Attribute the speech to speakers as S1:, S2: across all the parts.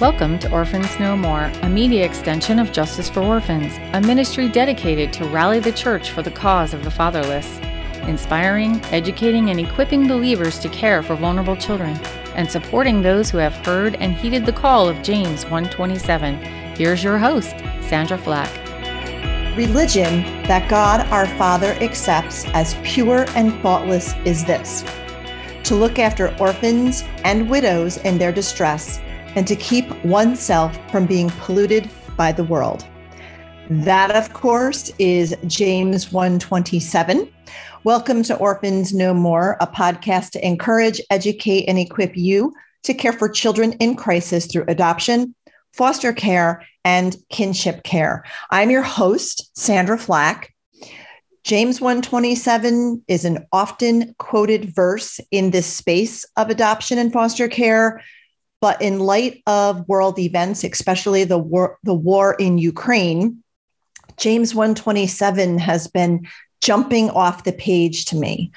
S1: Welcome to Orphans No More, a media extension of Justice for Orphans, a ministry dedicated to rally the church for the cause of the fatherless, inspiring, educating, and equipping believers to care for vulnerable children, and supporting those who have heard and heeded the call of James 127. Here's your host, Sandra Flach.
S2: Religion that God our Father accepts as pure and faultless is this to look after orphans and widows in their distress and to keep oneself from being polluted by the world. That, of course, is James 127. Welcome to Orphans No More, a podcast to encourage, educate, and equip you to care for children in crisis through adoption, foster care, and kinship care. I'm your host, Sandra Flach. James 127 is an often quoted verse in this space of adoption and foster care but in light of world events, especially the war, the war in Ukraine, James 127 has been jumping off the page to me.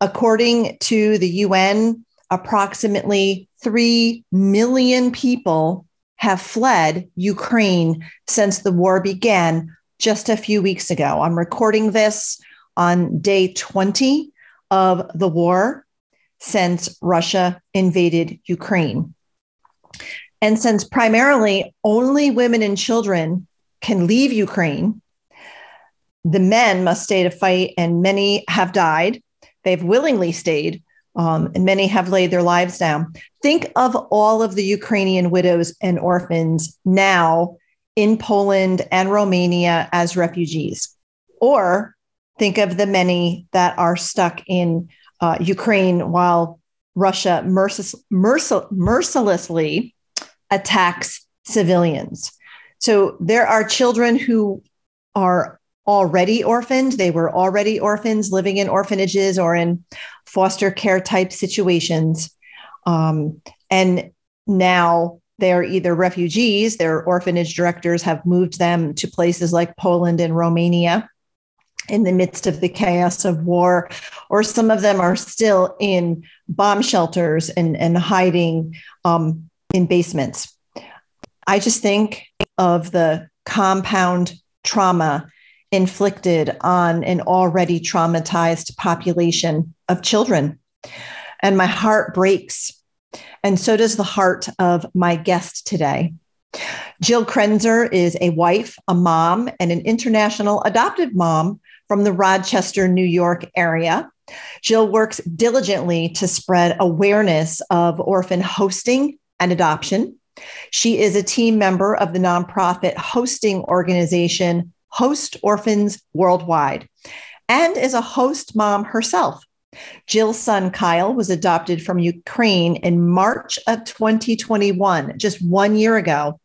S2: According to the UN, approximately 3 million people have fled Ukraine since the war began just a few weeks ago. I'm recording this on day 20 of the war since Russia invaded Ukraine. And since primarily only women and children can leave Ukraine, the men must stay to fight, and many have died. They've willingly stayed, um, and many have laid their lives down. Think of all of the Ukrainian widows and orphans now in Poland and Romania as refugees. Or think of the many that are stuck in uh, Ukraine while Russia mercil- mercil- mercilessly attacks civilians. So there are children who are already orphaned. They were already orphans living in orphanages or in foster care type situations. Um, and now they're either refugees, their orphanage directors have moved them to places like Poland and Romania in the midst of the chaos of war, or some of them are still in bomb shelters and, and hiding um, in basements. I just think of the compound trauma inflicted on an already traumatized population of children. And my heart breaks. And so does the heart of my guest today. Jill Krenzer is a wife, a mom, and an international adoptive mom from the Rochester, New York area. Jill works diligently to spread awareness of orphan hosting and adoption. She is a team member of the nonprofit hosting organization Host Orphans Worldwide and is a host mom herself. Jill's son Kyle was adopted from Ukraine in March of 2021, just one year ago,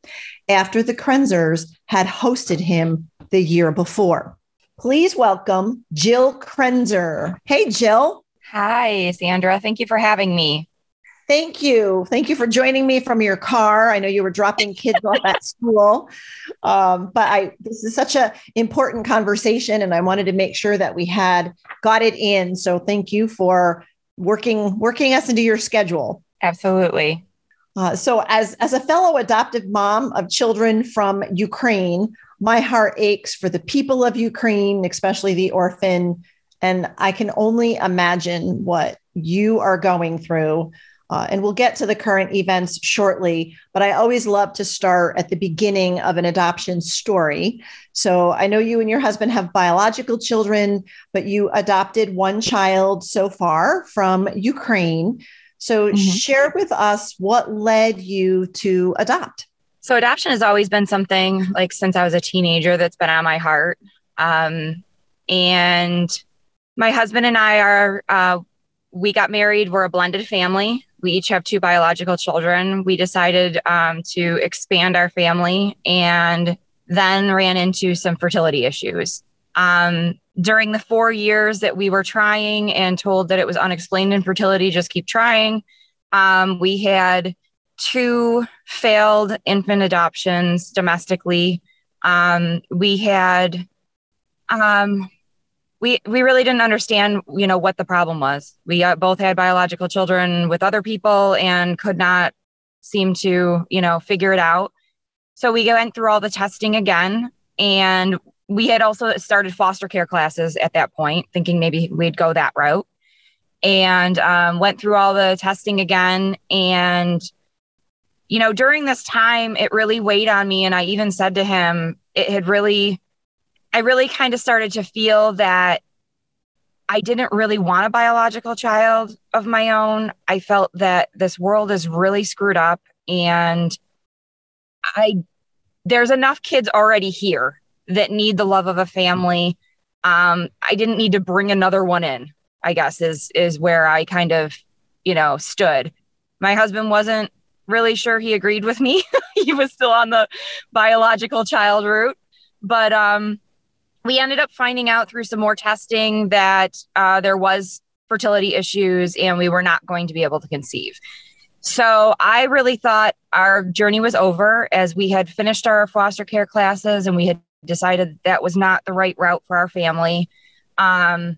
S2: after the Krenzers had hosted him the year before. Please welcome Jill Krenzer. Hey, Jill.
S3: Hi, Sandra. Thank you for having me.
S2: Thank you. Thank you for joining me from your car. I know you were dropping kids off at school, um, but I this is such an important conversation, and I wanted to make sure that we had got it in. So thank you for working working us into your schedule.
S3: Absolutely.
S2: Uh, so, as as a fellow adoptive mom of children from Ukraine, my heart aches for the people of Ukraine, especially the orphan. And I can only imagine what you are going through. Uh, and we'll get to the current events shortly, but I always love to start at the beginning of an adoption story. So I know you and your husband have biological children, but you adopted one child so far from Ukraine. So mm-hmm. share with us what led you to adopt.
S3: So adoption has always been something like since I was a teenager that's been on my heart. Um, and my husband and I are, uh, we got married. We're a blended family. We each have two biological children. We decided um, to expand our family and then ran into some fertility issues. Um, during the four years that we were trying and told that it was unexplained infertility, just keep trying, um, we had two failed infant adoptions domestically. Um, we had, um, we we really didn't understand, you know, what the problem was. We uh, both had biological children with other people and could not seem to, you know, figure it out. So we went through all the testing again. And we had also started foster care classes at that point, thinking maybe we'd go that route. And um, went through all the testing again. And, you know, during this time, it really weighed on me. And I even said to him, it had really, I really kind of started to feel that I didn't really want a biological child of my own. I felt that this world is really screwed up and I there's enough kids already here that need the love of a family. Um, I didn't need to bring another one in, I guess is is where I kind of, you know, stood. My husband wasn't really sure he agreed with me. he was still on the biological child route. But um we ended up finding out through some more testing that uh, there was fertility issues and we were not going to be able to conceive. So I really thought our journey was over as we had finished our foster care classes and we had decided that was not the right route for our family. Um,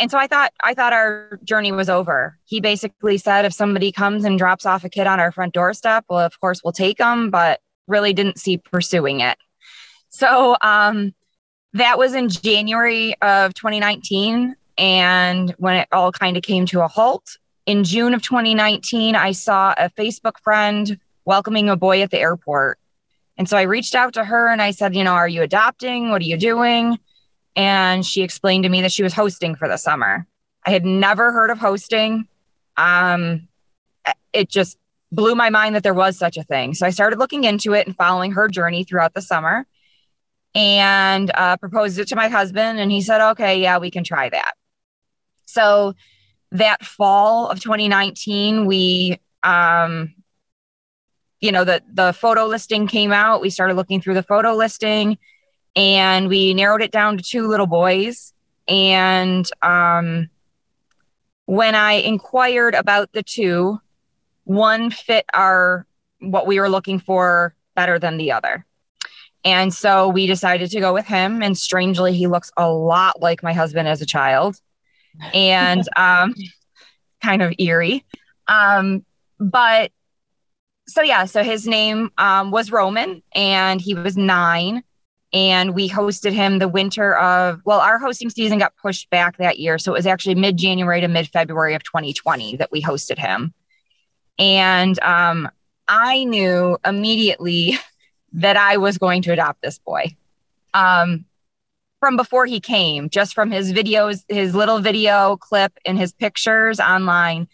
S3: and so I thought I thought our journey was over. He basically said if somebody comes and drops off a kid on our front doorstep, well, of course we'll take them, but really didn't see pursuing it. So um, that was in January of 2019. And when it all kind of came to a halt, in June of 2019, I saw a Facebook friend welcoming a boy at the airport. And so I reached out to her and I said, you know, are you adopting? What are you doing? And she explained to me that she was hosting for the summer. I had never heard of hosting. Um, it just blew my mind that there was such a thing. So I started looking into it and following her journey throughout the summer and uh, proposed it to my husband. And he said, okay, yeah, we can try that. So that fall of 2019, we, um, you know, the, the photo listing came out. We started looking through the photo listing and we narrowed it down to two little boys. And um, when I inquired about the two, one fit our what we were looking for better than the other. And so we decided to go with him. And strangely, he looks a lot like my husband as a child and um, kind of eerie. Um, but so, yeah, so his name um, was Roman and he was nine. And we hosted him the winter of, well, our hosting season got pushed back that year. So it was actually mid January to mid February of 2020 that we hosted him. And um, I knew immediately that I was going to adopt this boy. Um, from before he came, just from his videos, his little video clip and his pictures online,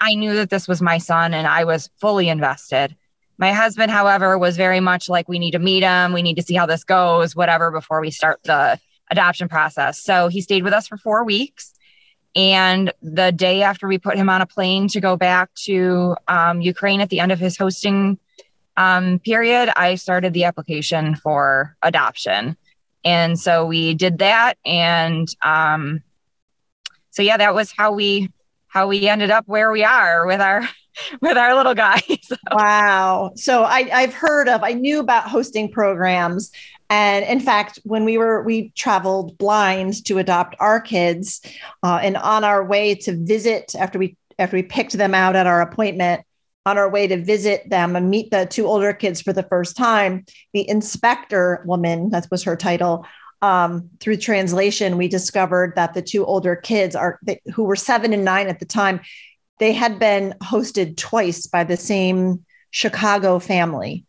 S3: I knew that this was my son and I was fully invested. My husband, however, was very much like, we need to meet him, we need to see how this goes, whatever, before we start the adoption process. So he stayed with us for four weeks. And the day after we put him on a plane to go back to um, Ukraine at the end of his hosting um, period, I started the application for adoption. And so we did that. And um, so, yeah, that was how we how we ended up where we are with our with our little guy.
S2: So. Wow. So I, I've heard of, I knew about hosting programs. And in fact, when we were, we traveled blind to adopt our kids uh, and on our way to visit after we, after we picked them out at our appointment, on our way to visit them and meet the two older kids for the first time, the inspector woman, that was her title, um, through translation, we discovered that the two older kids are who were seven and nine at the time, they had been hosted twice by the same Chicago family.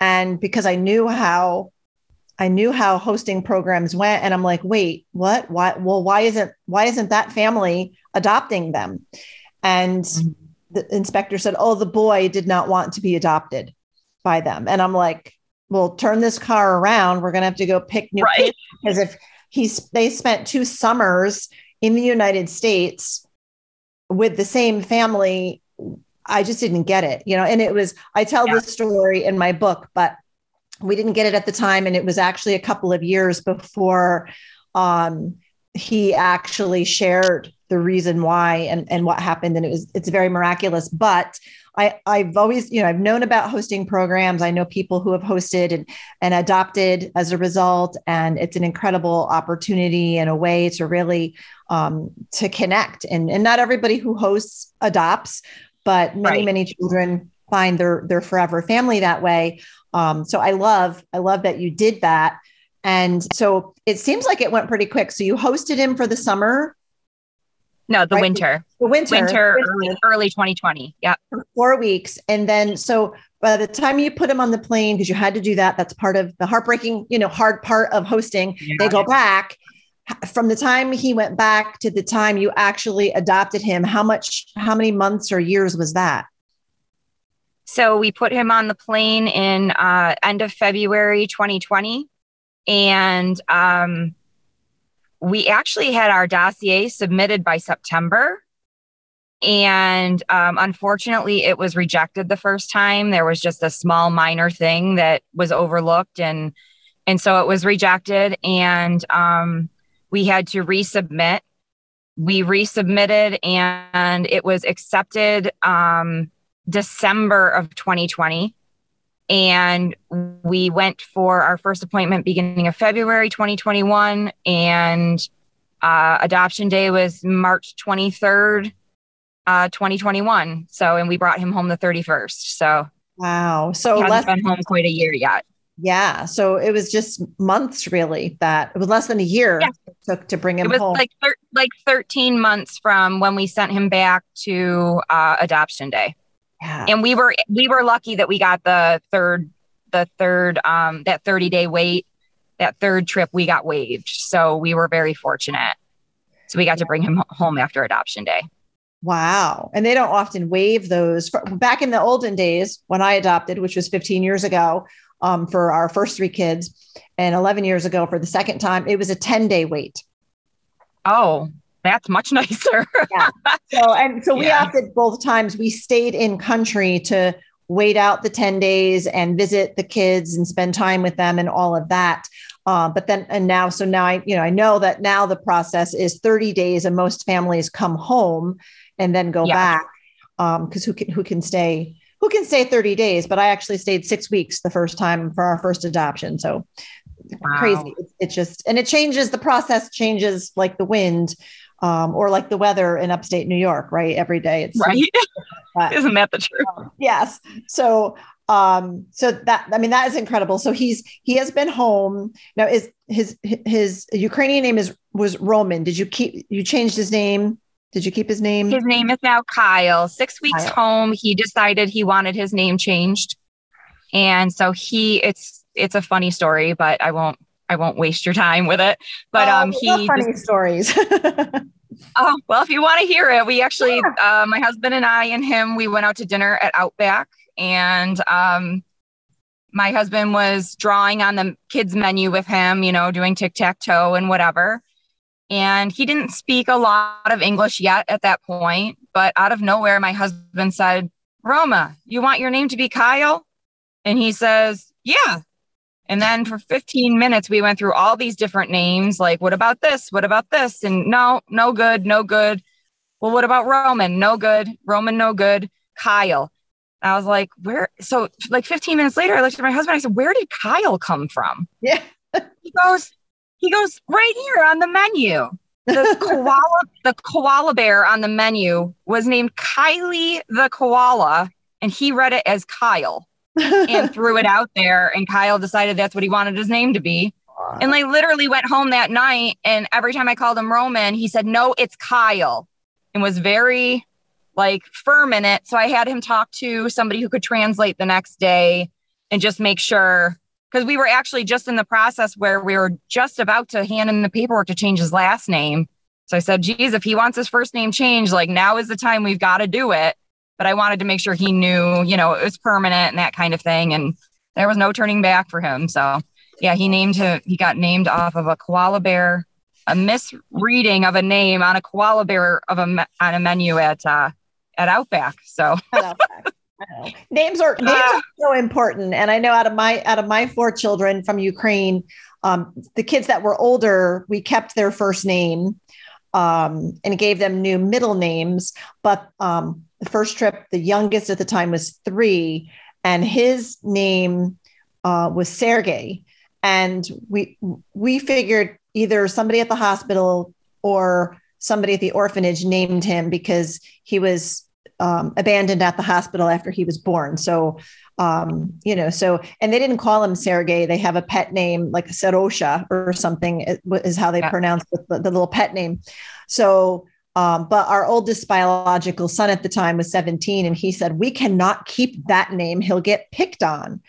S2: And because I knew how I knew how hosting programs went, and I'm like, wait, what? Why? Well, why isn't why isn't that family adopting them? And mm-hmm the inspector said, Oh, the boy did not want to be adopted by them. And I'm like, Well, turn this car around. We're going to have to go pick new right. because if he's, they spent two summers in the United States with the same family. I just didn't get it, you know, and it was, I tell yeah. this story in my book, but we didn't get it at the time. And it was actually a couple of years before um, he actually shared the reason why and, and what happened and it was it's very miraculous but I, I've always, you know, I've known about hosting programs. I know people who have hosted and, and adopted as a result, and it's an incredible opportunity and a way to really um, to connect. And, and not everybody who hosts adopts, but many,
S3: Right.
S2: many children find their their forever family that way. Um, so I love, I love that you did that. And so it seems like it went pretty quick. So you hosted him for the summer,
S3: No, the
S2: Right.
S3: winter,
S2: the winter,
S3: winter, early, early 2020. Yeah.
S2: for four weeks. And then, so by the time you put him on the plane, because you had to do that, that's part of the heartbreaking, you know, hard part of hosting. They go back. From the time he went back to the time you actually adopted him, how much, how many months or years was that?
S3: So we put him on the plane in uh, end of February 2020, and um, we actually had our dossier submitted by September. And um, unfortunately, it was rejected the first time. There was just a small minor thing that was overlooked, and and so it was rejected. And um, we had to resubmit. We resubmitted, and it was accepted. Um, December of 2020. And we went for our first appointment beginning of February 2021. And uh, adoption day was March 23rd, uh, 2021. So, and we brought him home the 31st. So
S2: Wow.
S3: he
S2: So
S3: hasn't
S2: less,
S3: been home quite a year yet.
S2: yeah. So it was just months really that it was less than a year
S3: Yeah.
S2: it took to bring him home.
S3: It was
S2: home.
S3: like thir- like 13 months from when we sent him back to uh, adoption day.
S2: Yeah.
S3: and we were we were lucky that we got the third the third um that 30 day wait that third trip we got waived so we were very fortunate so we got to bring him home after adoption day
S2: Wow. And they don't often waive those. Back in the olden days, when I adopted, which was 15 years ago um, for our first three kids, and 11 years ago for the second time, it was a 10 day wait.
S3: oh that's much nicer
S2: So, and so we
S3: Yeah.
S2: opted both times. We stayed in country to wait out the 10 days and visit the kids and spend time with them and all of that. Uh, but then, and now, so now I, you know, I know that now the process is 30 days and most families come home and then go
S3: Yeah.
S2: back. Um, cause who can, who can stay, who can stay 30 days, but I actually stayed six weeks the first time for our first adoption. So
S3: Wow.
S2: crazy. It, it just, and it changes, the process changes like the wind, um, or like the weather in upstate New York, right? Every day. It's
S3: right isn't that the truth
S2: yes. So, um, so that I mean that is incredible. So he's he has been home now. Is his his Ukrainian name is was Roman? Did you keep you changed his name? Did you keep his name?
S3: his name is now kyle six weeks
S2: Kyle.
S3: home he decided he wanted his name changed and so he it's it's a funny story but i won't i won't waste your time with it but
S2: Oh,
S3: um he
S2: funny stories.
S3: Oh, well, if you want to hear it, we actually, uh, my husband and I and him, we went out to dinner at Outback. And um, my husband was drawing on the kids' menu with him, you know, doing tic tac toe and whatever. And he didn't speak a lot of English yet at that point. But out of nowhere, my husband said, Roma, you want your name to be Kyle? And he says, Yeah. And then for 15 minutes, we went through all these different names like, what about this? What about this? And no, no good, no good. Well, what about Roman? No good. Roman, no good. Kyle. I was like, where? So, like 15 minutes later, I looked at my husband. I said, where did Kyle come from?
S2: yeah.
S3: He goes, he goes right here on the menu. The koala, the koala bear on the menu was named Kylie the koala, and he read it as Kyle and threw it out there. And Kyle decided that's what he wanted his name to be. And like literally went home that night. And every time I called him Roman, he said, no, it's Kyle and was very like firm in it. So I had him talk to somebody who could translate the next day and just make sure because we were actually just in the process where we were just about to hand in the paperwork to change his last name. So I said, geez, if he wants his first name changed, like now is the time we've got to do it. But I wanted to make sure he knew, you know, it was permanent and that kind of thing. And there was no turning back for him. So yeah, he named him, he got named off of a koala bear, a misreading of a name on a koala bear of a on a menu at uh at Outback. So
S2: I know. I know. Names are names are so important, and I know out of my out of my four children from Ukraine, um, the kids that were older, we kept their first name um, and gave them new middle names. But um, the first trip, the youngest at the time was three, and his name uh, was Sergey. And we we figured either somebody at the hospital or somebody at the orphanage named him because he was um, abandoned at the hospital after he was born. So, um, you know, so, and they didn't call him Sergey. They have a pet name like Seryozha or something is how they yeah. pronounce the, the, little pet name. So, um, but our oldest biological son at the time was 17, and he said, We cannot keep that name. He'll get picked on,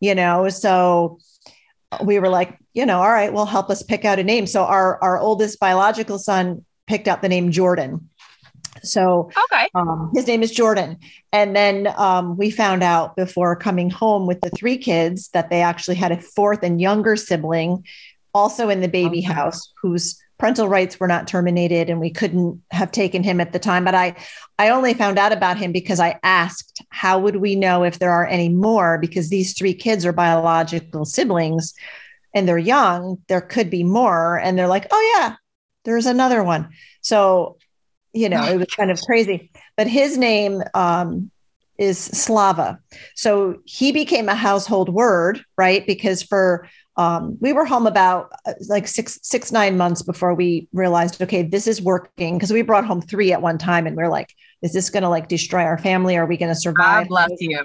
S2: you know. So we were like, you know, all right, well, help us pick out a name. So our, our oldest biological son picked out the name Jordan. So
S3: okay.
S2: Um, his name is Jordan. And then um, we found out before coming home with the three kids that they actually had a fourth and younger sibling also in the baby okay. house whose parental rights were not terminated and we couldn't have taken him at the time. But i i only found out about him because i asked how would we know if there are any more? Because these three kids are biological siblings and they're young there could be more. And they're like oh yeah there's another one. So you know, it was kind of crazy. But his name um, is Slava. So he became a household word, right? Because for um, we were home about uh, like six, six, nine months before we realized, okay, this is working. Because we brought home three at one time, and we are like, is this going to like destroy our family? Are we going to survive?
S3: God bless you.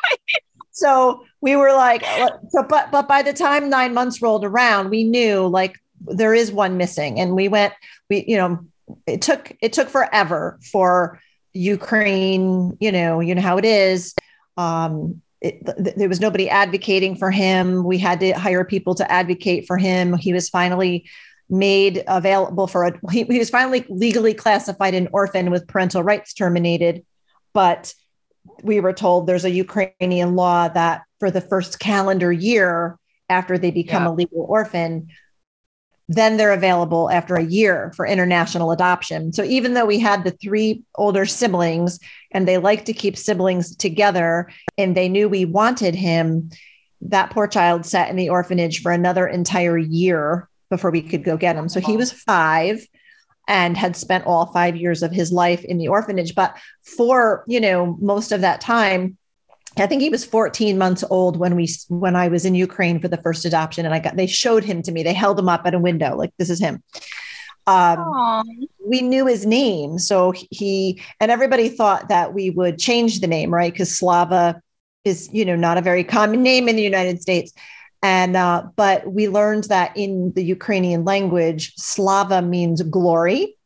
S2: so we were like, so, but but by the time nine months rolled around, we knew like there is one missing, and we went, we you know it took it took forever for Ukraine, you know, you know how it is. Um, it, th- there was nobody advocating for him. We had to hire people to advocate for him. He was finally made available for a. He, he was finally legally classified an orphan with parental rights terminated, but we were told there's a Ukrainian law that for the first calendar year after they become yeah. a legal orphan, then they're available after a year for international adoption. So even though we had the three older siblings and they like to keep siblings together and they knew we wanted him, that poor child sat in the orphanage for another entire year before we could go get him. So he was five and had spent all five years of his life in the orphanage. But for, you know, most of that time, I think he was 14 months old when we when I was in Ukraine for the first adoption, and I got they showed him to me. They held him up at a window, like this is him. Um, we knew his name, so he and everybody thought that we would change the name, right? Because Slava is you know not a very common name in the United States, and uh, but we learned that in the Ukrainian language, Slava means glory,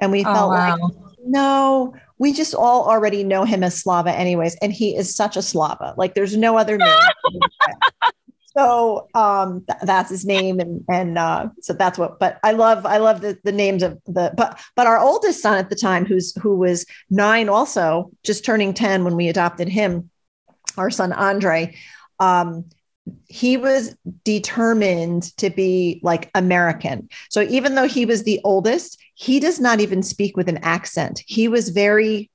S2: and we oh, felt wow. like no we just all already know him as Slava, anyways, and he is such a Slava. Like there's no other name. so um, th- that's his name, and and uh, so that's what. But I love I love the the names of the but but our oldest son at the time, who's who was nine, also just turning ten when we adopted him, our son Andre. Um, he was determined to be like American. So even though he was the oldest, he does not even speak with an accent. He was very,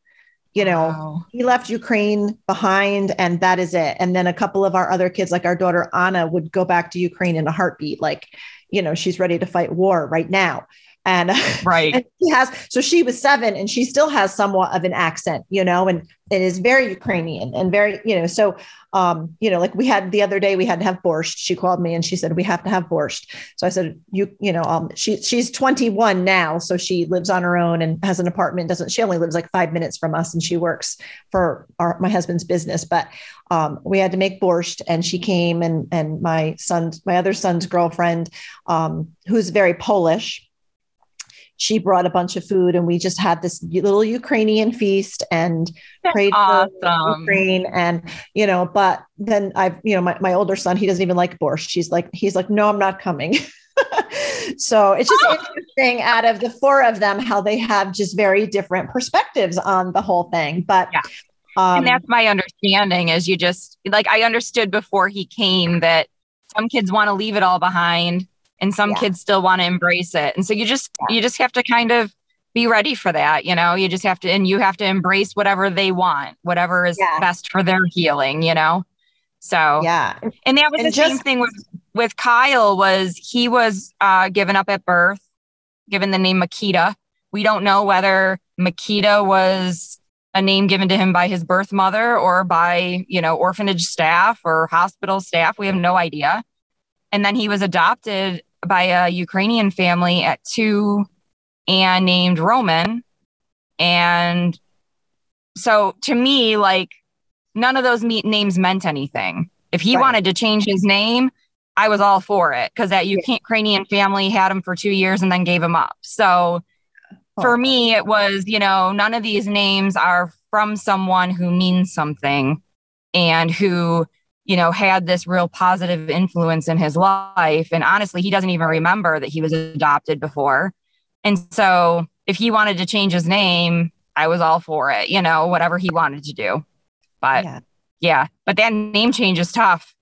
S2: you know, wow. he left Ukraine behind and that is it. And then a couple of our other kids, like our daughter Anna, would go back to Ukraine in a heartbeat. Like, you know, she's ready to fight war right now and
S3: right. and
S2: she has so she was seven and she still has somewhat of an accent you know and it is very ukrainian and very you know so um you know like we had the other day we had to have borscht. She called me and she said we have to have borscht. So i said you you know um she she's 21 now so she lives on her own and has an apartment doesn't she only lives like five minutes from us and she works for our my husband's business but um, we had to make borscht and she came and and my son's my other son's girlfriend um, who's very polish she brought a bunch of food and we just had this little Ukrainian feast and prayed awesome. for Ukraine. And, you know, but then I've, you know, my, my older son, he doesn't even like borscht. She's like, he's like, no, I'm not coming. so it's just interesting out of the four of them, how they have just very different perspectives on the whole thing. But
S3: yeah. Um, and that's my understanding is you just like I understood before he came that some kids want to leave it all behind and some yeah. kids still want to embrace it. And so you just yeah. you just have to kind of be ready for that you know? You just have to and you have to embrace whatever they want whatever is yeah. best for their healing you know? So
S2: yeah.
S3: and that was and the just, same thing with with kyle was he was uh, given up at birth given the name Nikita. We don't know whether Nikita was a name given to him by his birth mother or by you know orphanage staff or hospital staff. We have no idea. And then he was adopted by a Ukrainian family at two and named Roman. And so to me, like none of those me- names meant anything. If he right. wanted to change his name, I was all for it because that Ukrainian family had him for two years and then gave him up. So oh. for me, it was, you know, none of these names are from someone who means something and who, you know, had this real positive influence in his life. And honestly, he doesn't even remember that he was adopted before. And so if he wanted to change his name, I was all for it, you know, whatever he wanted to do. But yeah, yeah. but that name change is tough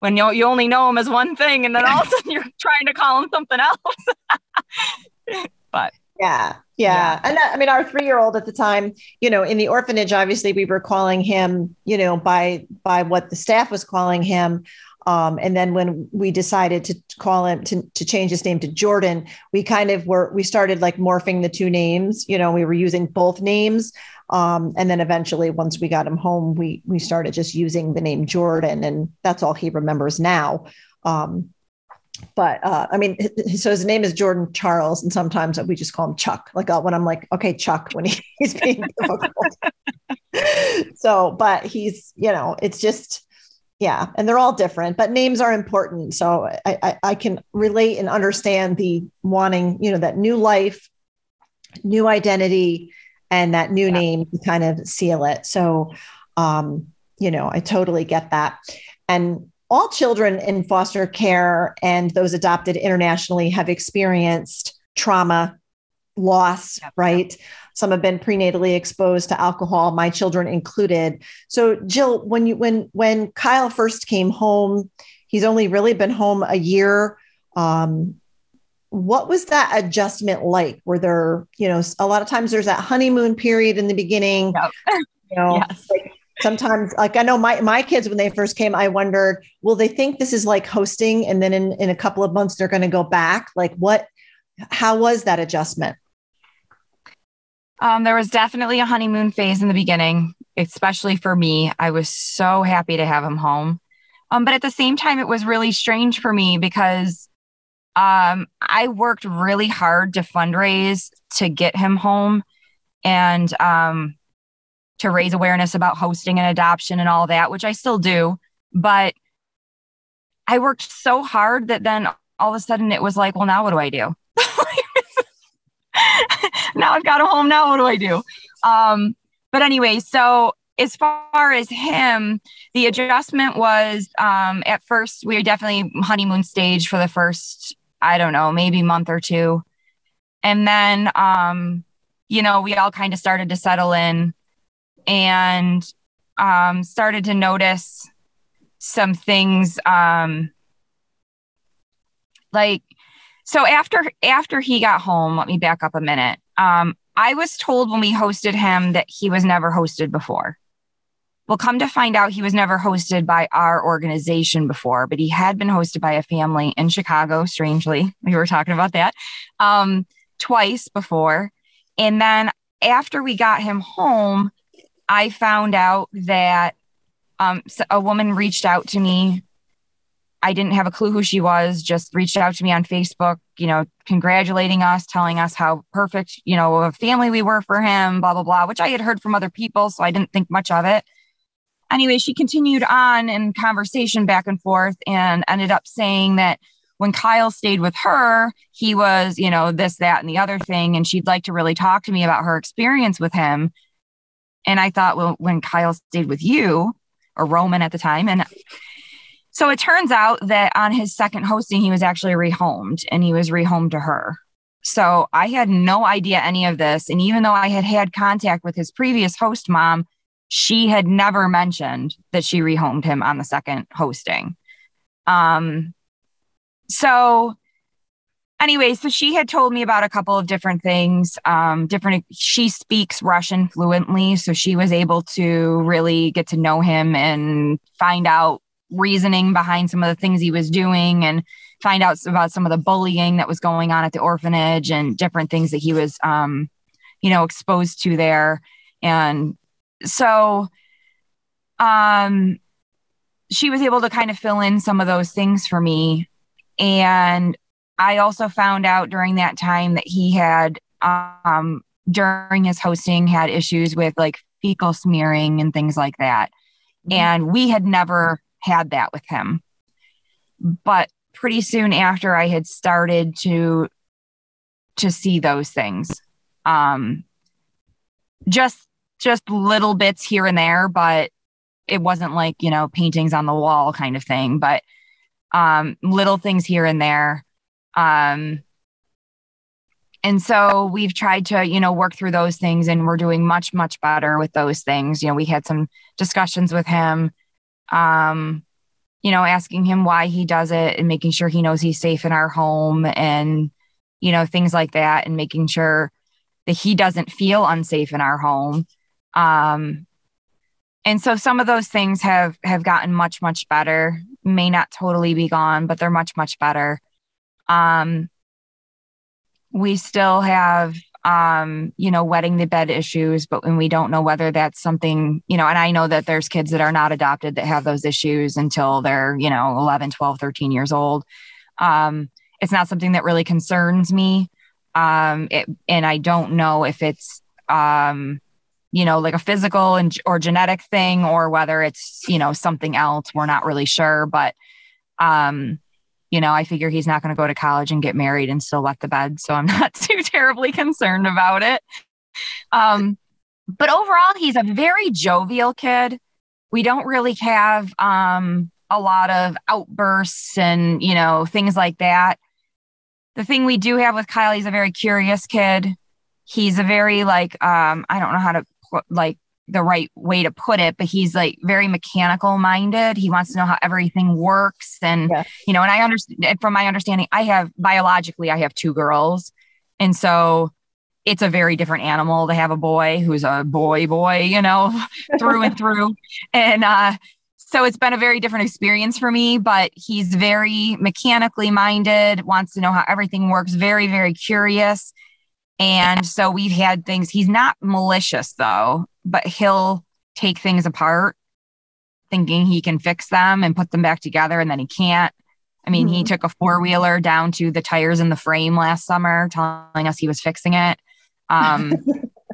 S3: when you, you only know him as one thing and then all of a sudden you're trying to call him something else. but
S2: yeah, yeah. Yeah. And that, I mean, our three year old at the time, you know, in the orphanage, obviously we were calling him, you know, by, by what the staff was calling him. Um, and then when we decided to call him to, to change his name to Jordan, we kind of were, we started like morphing the two names, you know, we were using both names. Um, and then eventually, once we got him home, we we started just using the name Jordan, and that's all he remembers now. Um, but uh, I mean, so his name is Jordan Charles, and sometimes we just call him Chuck. Like uh, when I'm like, okay, Chuck, when he, he's being difficult. so, but he's, you know, it's just, yeah, and they're all different, but names are important. So I, I, I can relate and understand the wanting, you know, that new life, new identity, and that new yeah. name to kind of seal it. So, um, you know, I totally get that. And all children in foster care and those adopted internationally have experienced trauma, loss, yeah. right? Some have been prenatally exposed to alcohol, my children included. So, Jill, when you when when Kyle first came home, he's only really been home a year. Um, what was that adjustment like? Were there, you know, a lot of times there's that honeymoon period in the beginning. Yep. You know, yes. like sometimes like I know my my kids when they first came, I wondered, will they think this is like hosting and then in, in a couple of months they're going to go back? Like what how was that adjustment?
S3: Um, there was definitely a honeymoon phase in the beginning, especially for me. I was so happy to have him home. Um, but at the same time, it was really strange for me because um, I worked really hard to fundraise to get him home and um, to raise awareness about hosting and adoption and all that, which I still do. But I worked so hard that then all of a sudden it was like, well, now what do I do? now I've got a home. Now what do I do? Um, but anyway, so as far as him, the adjustment was um, at first we were definitely honeymoon stage for the first I don't know, maybe month or two. And then, um, you know, we all kind of started to settle in and um, started to notice some things um, like so after after he got home let me back up a minute um, i was told when we hosted him that he was never hosted before well, come to find out, he was never hosted by our organization before, but he had been hosted by a family in Chicago, strangely. We were talking about that um, twice before. And then after we got him home, I found out that um, a woman reached out to me. I didn't have a clue who she was, just reached out to me on Facebook, you know, congratulating us, telling us how perfect, you know, a family we were for him, blah, blah, blah, which I had heard from other people. So I didn't think much of it anyway, she continued on in conversation back and forth and ended up saying that when Kyle stayed with her, he was, you know, this, that, and the other thing. And she'd like to really talk to me about her experience with him. And I thought, well, when Kyle stayed with you, or Roman at the time. And so it turns out that on his second hosting, he was actually rehomed and he was rehomed to her. So I had no idea any of this. And even though I had had contact with his previous host mom, she had never mentioned that she rehomed him on the second hosting. Um, so anyway, so she had told me about a couple of different things. Um, different. She speaks Russian fluently, so she was able to really get to know him and find out reasoning behind some of the things he was doing and find out about some of the bullying that was going on at the orphanage and different things that he was um, you know exposed to there and so um she was able to kind of fill in some of those things for me and i also found out during that time that he had um during his hosting had issues with like fecal smearing and things like that. Mm-hmm. And we had never had that with him. But pretty soon after I had started to to see those things. Um just just little bits here and there, but it wasn't like, you know, paintings on the wall kind of thing, but um little things here and there. Um and so we've tried to you know work through those things and we're doing much much better with those things. You know we had some discussions with him um you know asking him why he does it and making sure he knows he's safe in our home and you know things like that and making sure that he doesn't feel unsafe in our home. Um and so some of those things have have gotten much much better. May not totally be gone but they're much much better um we still have um, you know, wetting the bed issues, but when we don't know whether that's something, you know, and I know that there's kids that are not adopted that have those issues until they're, you know, 11, 12, 13 years old. Um, it's not something that really concerns me. Um, it, and I don't know if it's, um, you know, like a physical and or genetic thing or whether it's, you know, something else. We're not really sure, but, um, you know, I figure he's not going to go to college and get married and still wet the bed. So I'm not too terribly concerned about it. Um, but overall, he's a very jovial kid. We don't really have um, a lot of outbursts and, you know, things like that. The thing we do have with Kyle, he's a very curious kid. He's a very, like, um, I don't know how to like, the right way to put it, but he's like very mechanical minded. He wants to know how everything works. And, yeah. you know, and I understand from my understanding, I have biologically, I have two girls. And so it's a very different animal to have a boy who's a boy, boy, you know, through and through. And, uh, so it's been a very different experience for me, but he's very mechanically minded, wants to know how everything works, very, very curious. And so we've had things, he's not malicious though but he'll take things apart thinking he can fix them and put them back together and then he can't. I mean, mm-hmm. he took a four wheeler down to the tires in the frame last summer, telling us he was fixing it. Um,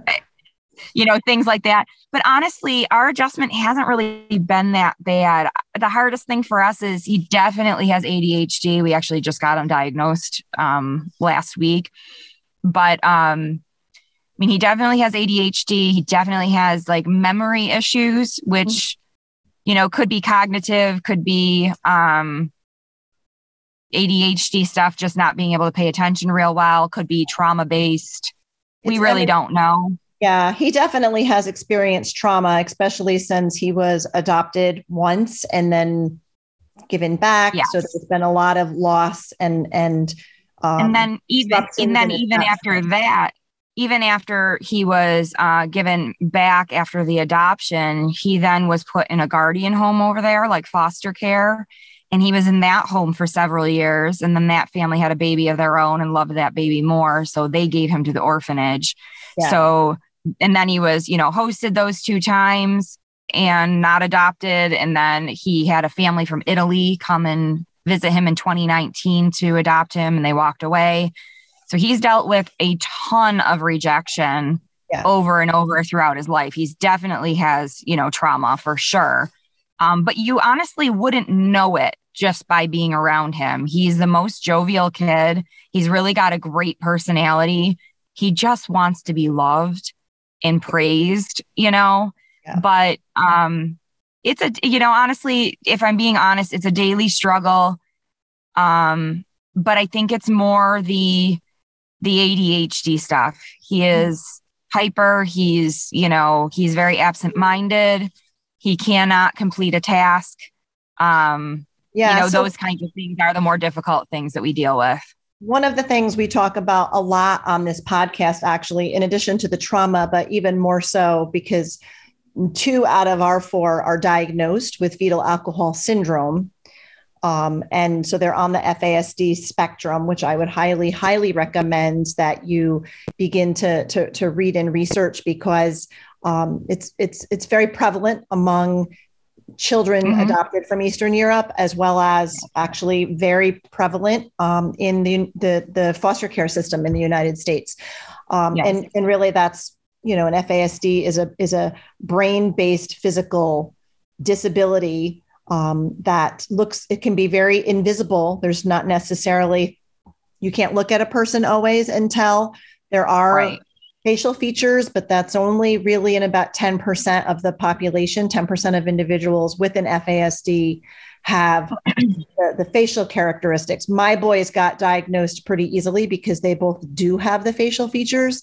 S3: you know, things like that. But honestly, our adjustment hasn't really been that bad. The hardest thing for us is he definitely has ADHD. We actually just got him diagnosed um, last week. But um, mean, he definitely has ADHD. He definitely has like memory issues, which, you know, could be cognitive, could be um, ADHD stuff, just not being able to pay attention real well, could be trauma based. We really don't know.
S2: Yeah, he definitely has experienced trauma, especially since he was adopted once and then given back. Yes. So there's been a lot of loss and and
S3: um, and then even and then even after that, even after he was uh, given back after the adoption, he then was put in a guardian home over there, like foster care. And he was in that home for several years. And then that family had a baby of their own and loved that baby more. So they gave him to the orphanage. Yeah. So, and then he was, you know, hosted those two times and not adopted. And then he had a family from Italy come and visit him in 2019 to adopt him and they walked away. So he's dealt with a ton of rejection yeah. over and over throughout his life. He's definitely has, you know, trauma for sure. Um, but you honestly wouldn't know it just by being around him. He's the most jovial kid. He's really got a great personality. He just wants to be loved and praised, you know. Yeah. But um it's a you know, honestly, if I'm being honest, it's a daily struggle. Um but I think it's more the the ADHD stuff. He mm-hmm. is hyper. He's, you know, he's very absent minded. He cannot complete a task. Um, yeah, you know, so those kinds of things are the more difficult things that we deal with.
S2: One of the things we talk about a lot on this podcast, actually, in addition to the trauma, but even more so because two out of our four are diagnosed with fetal alcohol syndrome. Um, and so they're on the FASD spectrum, which I would highly, highly recommend that you begin to, to, to read and research because um, it's, it's, it's very prevalent among children mm-hmm. adopted from Eastern Europe, as well as actually very prevalent um, in the, the, the, foster care system in the United States. Um, yes. and, and really that's you know, an FASD is a is a brain-based physical disability um, that looks it can be very invisible. There's not necessarily you can't look at a person always and tell. There are right. facial features, but that's only really in about 10% of the population. 10% of individuals with an FASD have the, the, facial characteristics. My boys got diagnosed pretty easily because they both do have the facial features.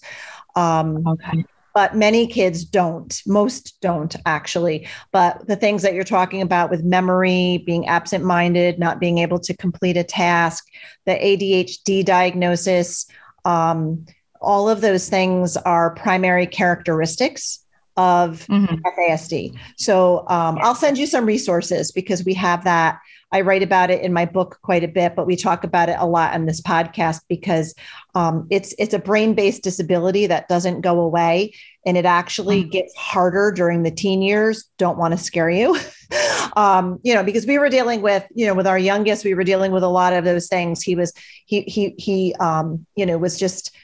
S2: Um, okay. But many kids don't. Most don't actually. But the things that you're talking about with memory, being absent minded, not being able to complete a task, the ADHD diagnosis, um, all of those things are primary characteristics of mm-hmm. FASD. So um, I'll send you some resources because we have that. I write about it in my book quite a bit, but we talk about it a lot on this podcast because um, it's it's a brain based disability that doesn't go away, and it actually mm-hmm. gets harder during the teen years. Don't want to scare you, um, you know, because we were dealing with you know with our youngest, we were dealing with a lot of those things. He was he he he um, you know was just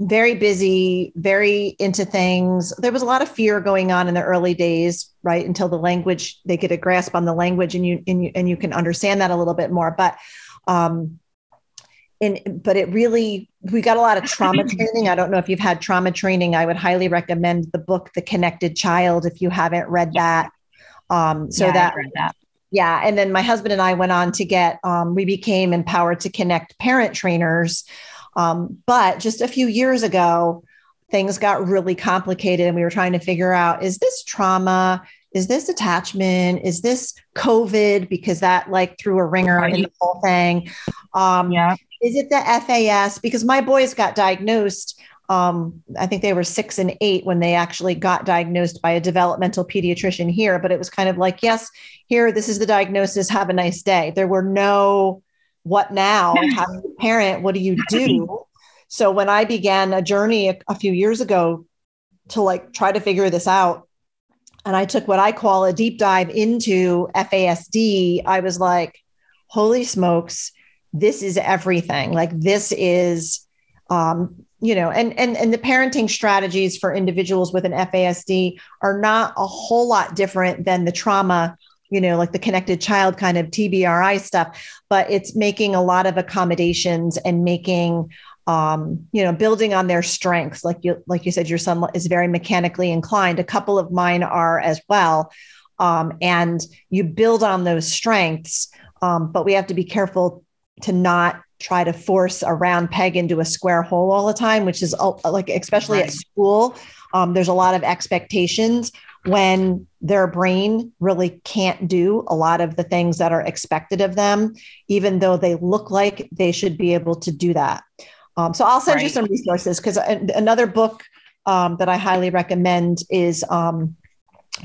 S2: very busy, very into things. There was a lot of fear going on in the early days, right? Until the language, they get a grasp on the language and you and you and you can understand that a little bit more. But um and but it really we got a lot of trauma training. I don't know if you've had trauma training. I would highly recommend the book The Connected Child if you haven't read that. Um so yeah, that, that yeah and then my husband and i went on to get um, we became empowered to connect parent trainers um, but just a few years ago, things got really complicated and we were trying to figure out is this trauma? Is this attachment? Is this COVID? Because that like threw a ringer right. in the whole thing. Um, yeah. Is it the FAS? Because my boys got diagnosed. Um, I think they were six and eight when they actually got diagnosed by a developmental pediatrician here. But it was kind of like, yes, here, this is the diagnosis. Have a nice day. There were no what now? How do you parent? What do you do? So when I began a journey a, a few years ago to like try to figure this out, and I took what I call a deep dive into FASD, I was like, holy smokes, this is everything. Like this is um, you know, and and and the parenting strategies for individuals with an FASD are not a whole lot different than the trauma you know, like the connected child kind of TBRI stuff, but it's making a lot of accommodations and making um, you know, building on their strengths. Like you, like you said, your son is very mechanically inclined. A couple of mine are as well. Um, and you build on those strengths. Um, but we have to be careful to not try to force a round peg into a square hole all the time, which is like, especially right. at school, um, there's a lot of expectations when their brain really can't do a lot of the things that are expected of them, even though they look like they should be able to do that. Um, so I'll send right. you some resources because another book um, that I highly recommend is um,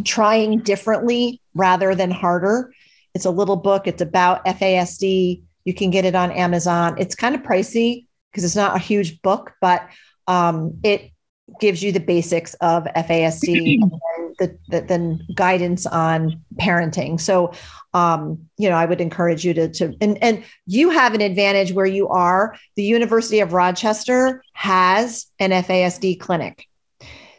S2: Trying Differently Rather Than Harder. It's a little book, it's about FASD. You can get it on Amazon. It's kind of pricey because it's not a huge book, but um, it gives you the basics of FASD and the, the, then guidance on parenting. So, um, you know, I would encourage you to, to and, and you have an advantage where you are. The University of Rochester has an FASD clinic.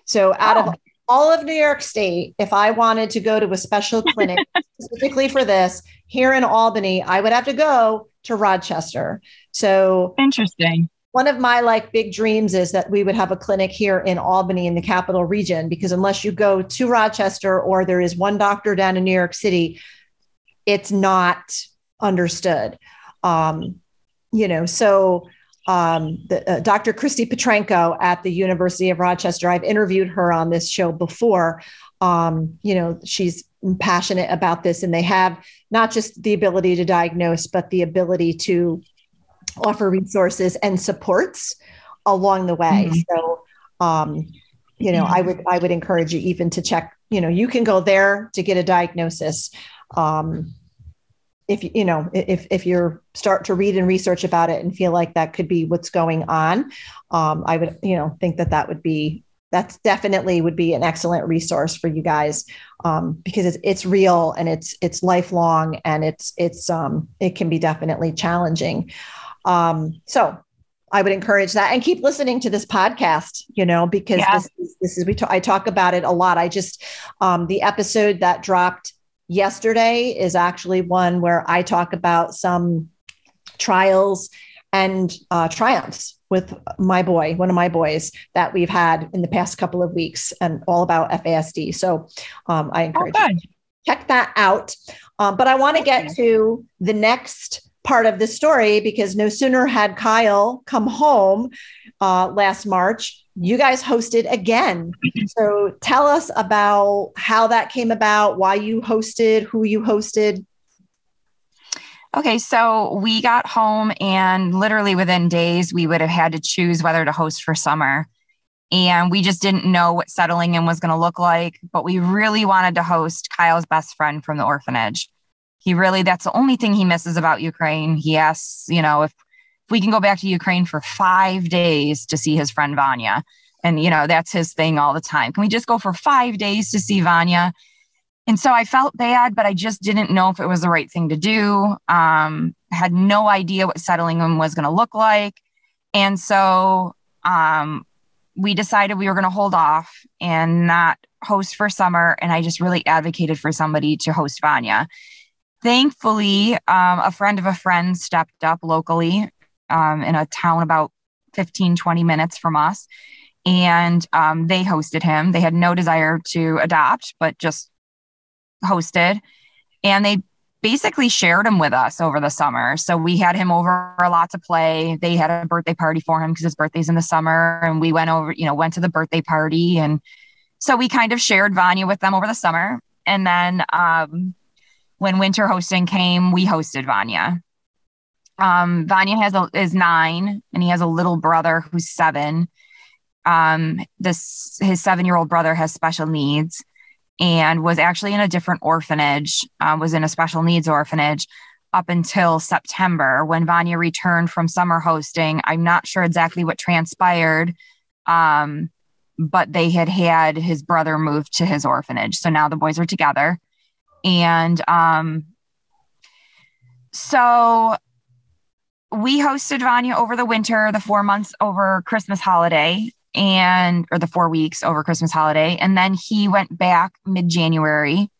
S2: So, out oh. of all of New York State, if I wanted to go to a special clinic specifically for this here in Albany, I would have to go to Rochester. So
S3: interesting
S2: one of my like big dreams is that we would have a clinic here in Albany in the capital region because unless you go to Rochester or there is one doctor down in New York City, it's not understood. Um, you know, so um, the, uh, Dr. Christie Petrenko at the University of Rochester, I've interviewed her on this show before. Um, you know, she's passionate about this, and they have not just the ability to diagnose, but the ability to offer resources and supports along the way. Mm-hmm. So, um, you know, I would I would encourage you even to check. You know, you can go there to get a diagnosis. Um, if you know if if you're start to read and research about it and feel like that could be what's going on, um, I would you know think that that would be that's definitely would be an excellent resource for you guys um, because it's, it's real and it's it's lifelong and it's it's um, it can be definitely challenging. Um, so I would encourage that and keep listening to this podcast, you know, because yeah. this, is, this is, we, talk, I talk about it a lot. I just, um, the episode that dropped yesterday is actually one where I talk about some trials and uh, triumphs with my boy, one of my boys that we've had in the past couple of weeks, and all about FASD. So um, I encourage oh, you check that out. Um, but I want to get to the next part of the story because no sooner had Kyle come home uh, last March, you guys hosted again. So tell us about how that came about, why you hosted, who you hosted.
S3: Okay, so we got home, and literally within days, we would have had to choose whether to host for summer. And we just didn't know what settling in was going to look like, but we really wanted to host Kyle's best friend from the orphanage. He really, that's the only thing he misses about Ukraine. He asks, you know, if, if we can go back to Ukraine for five days to see his friend Vanya. And, you know, that's his thing all the time. Can we just go for five days to see Vanya? And so I felt bad, but I just didn't know if it was the right thing to do. Um, had no idea what settling him was going to look like. And so um, we decided we were going to hold off and not host for summer. And I just really advocated for somebody to host Vanya. Thankfully, um, a friend of a friend stepped up locally um, in a town about 15, 20 minutes from us. And um, they hosted him. They had no desire to adopt, but just hosted and they basically shared him with us over the summer. So we had him over a lot to play. They had a birthday party for him because his birthday's in the summer. And we went over, you know, went to the birthday party. And so we kind of shared Vanya with them over the summer. And then um, when winter hosting came, we hosted Vanya. Um, Vanya has a, is nine and he has a little brother who's seven. Um, this his seven year old brother has special needs and was actually in a different orphanage, uh, was in a special needs orphanage up until September when Vanya returned from summer hosting. I'm not sure exactly what transpired, um, but they had had his brother moved to his orphanage. So now the boys are together. And um, so we hosted Vanya over the winter, the four months over Christmas holiday and or the four weeks over Christmas holiday. And then he went back mid January.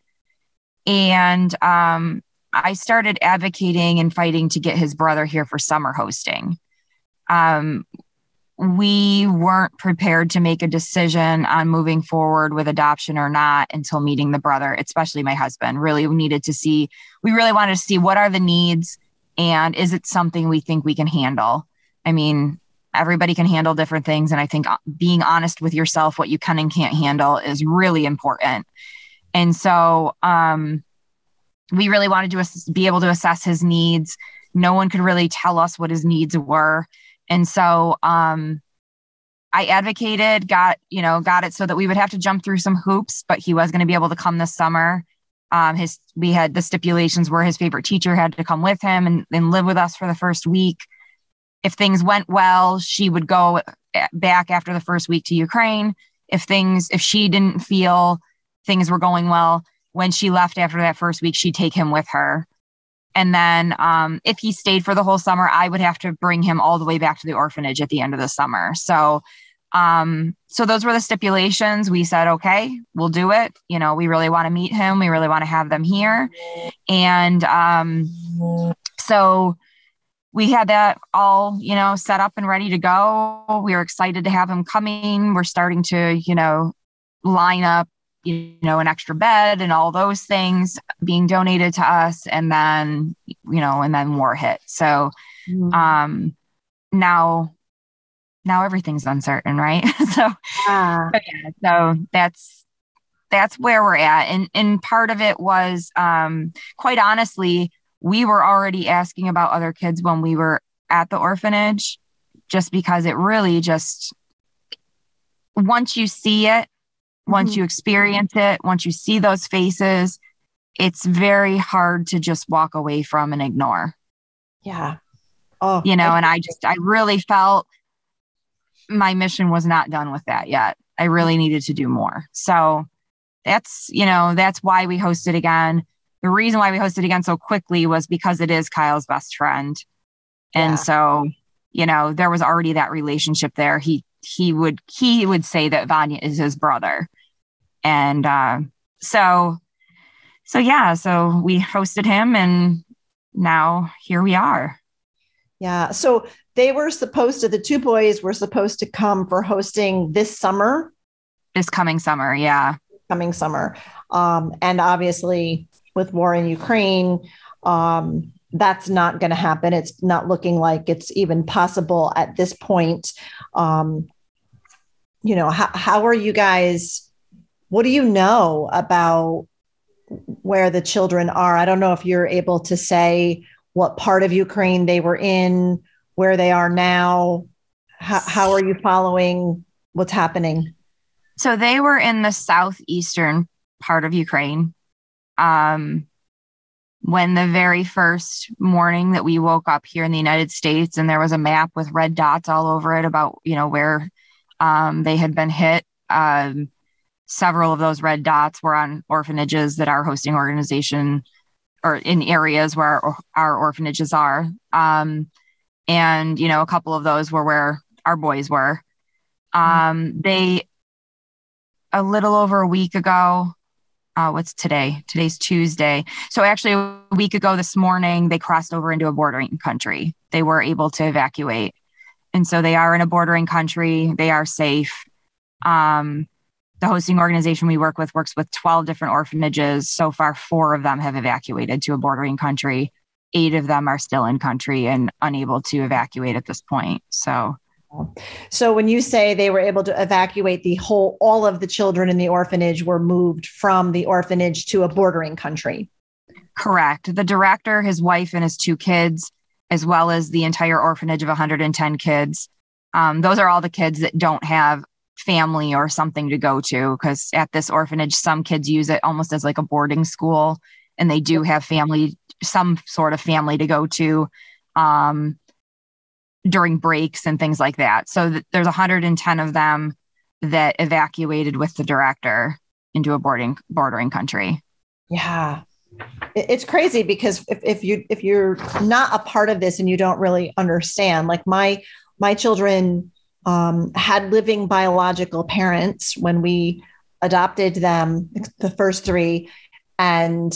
S3: And um, I started advocating and fighting to get his brother here for summer hosting. Um, we weren't prepared to make a decision on moving forward with adoption or not until meeting the brother, especially my husband. Really, needed to see, we really wanted to see what are the needs and is it something we think we can handle? I mean, everybody can handle different things. And I think uh, being honest with yourself, what you can and can't handle, is really important. And so um, we really wanted to be able to assess his needs. No one could really tell us what his needs were. And so um, I advocated, got, you know, got it so that we would have to jump through some hoops, but he was going to be able to come this summer. Um, his we had the stipulations where his favorite teacher had to come with him and, and live with us for the first week if things went well, she would go back after the first week to Ukraine. If things, if she didn't feel things were going well, when she left after that first week, she'd take him with her. And then um, if he stayed for the whole summer, I would have to bring him all the way back to the orphanage at the end of the summer. So, um, so those were the stipulations. We said, okay, we'll do it. You know, we really want to meet him. We really want to have them here. And um, so we had that all, you know, set up and ready to go. We were excited to have him coming. We're starting to, you know, line up, you know, an extra bed and all those things being donated to us. And then, you know, and then war hit. So mm-hmm. um now now everything's uncertain, right? so yeah. yeah, so that's that's where we're at. And and part of it was um quite honestly, we were already asking about other kids when we were at the orphanage just because it really just once you see it once mm-hmm. you experience it once you see those faces it's very hard to just walk away from and ignore
S2: yeah
S3: oh you know and i just i really felt my mission was not done with that yet i really needed to do more so that's you know that's why we hosted again the reason why we hosted again so quickly was because it is Kyle's best friend. And yeah. so, you know, there was already that relationship there. He he would he would say that Vanya is his brother. And uh, so so yeah, so we hosted him and now here we are.
S2: Yeah. So they were supposed to the two boys were supposed to come for hosting this summer.
S3: This coming summer, yeah.
S2: Coming summer. Um, and obviously with war in Ukraine, um, that's not going to happen. It's not looking like it's even possible at this point. Um, you know, how, how are you guys? What do you know about where the children are? I don't know if you're able to say what part of Ukraine they were in, where they are now. How, how are you following what's happening?
S3: So they were in the southeastern part of Ukraine. Um, when the very first morning that we woke up here in the United States and there was a map with red dots all over it about, you know, where um, they had been hit. Um, several of those red dots were on orphanages that our hosting organization or in areas where our, our orphanages are. Um, and, you know, a couple of those were where our boys were. Um, they, a little over a week ago, uh, what's today? Today's Tuesday. So actually, a week ago this morning, they crossed over into a bordering country. They were able to evacuate, and so they are in a bordering country. They are safe. Um, the hosting organization we work with works with 12 different orphanages. So far, four of them have evacuated to a bordering country. Eight of them are still in country and unable to evacuate at this point. So
S2: so when you say they were able to evacuate the whole, all of the children in the orphanage were moved from the orphanage to a bordering country.
S3: Correct. The director, his wife, and his two kids, as well as the entire orphanage of 110 kids. Um, those are all the kids that don't have family or something to go to because at this orphanage, some kids use it almost as like a boarding school and they do have family, some sort of family to go to. Um, during breaks and things like that. So th- there's 110 of them that evacuated with the director into a boarding bordering country.
S2: Yeah. It's crazy because if, if you if you're not a part of this and you don't really understand, like my my children um, had living biological parents when we adopted them, the first three, and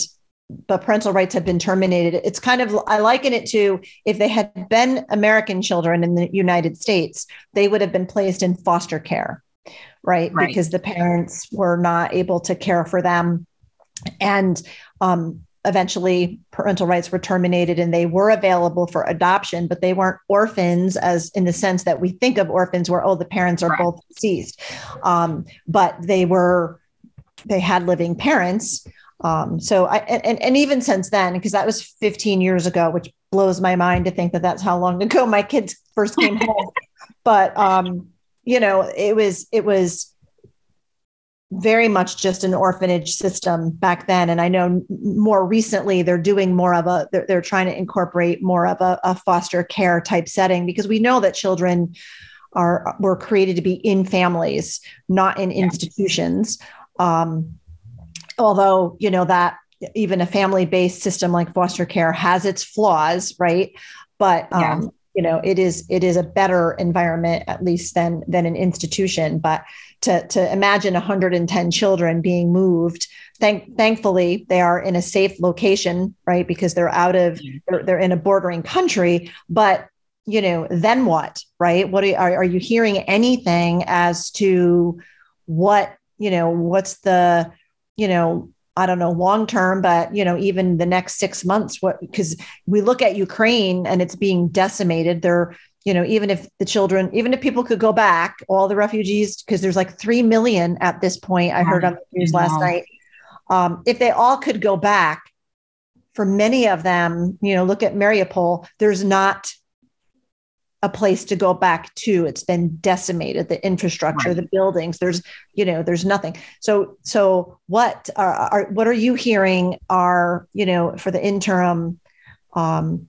S2: but parental rights have been terminated. It's kind of, I liken it to if they had been American children in the United States, they would have been placed in foster care, right? right. Because the parents were not able to care for them. And um, eventually, parental rights were terminated and they were available for adoption, but they weren't orphans, as in the sense that we think of orphans where, oh, the parents are right. both deceased. Um, but they were, they had living parents um, so I and, and even since then, because that was 15 years ago, which blows my mind to think that that's how long ago my kids first came home. But um, you know, it was it was very much just an orphanage system back then. And I know more recently they're doing more of a they're, they're trying to incorporate more of a, a foster care type setting because we know that children are were created to be in families, not in yeah. institutions. Um, although you know that even a family-based system like foster care has its flaws right? But um, yeah. you know it is it is a better environment at least than than an institution. But to to imagine 110 children being moved thank thankfully they are in a safe location right? Because they're out of they're, they're in a bordering country. But you know then what right? What are, are, are you hearing anything as to what you know what's the you know, I don't know, long term, but you know, even the next six months, what because we look at Ukraine and it's being decimated. They're, you know, even if the children, even if people could go back, all the refugees, because there's like three million at this point. I heard on the news last night. Um, if they all could go back, for many of them, you know, look at Mariupol, there's not a place to go back to. It's been decimated the infrastructure right. the buildings. There's you know there's nothing. So so what are, are what are you hearing are you know for the interim um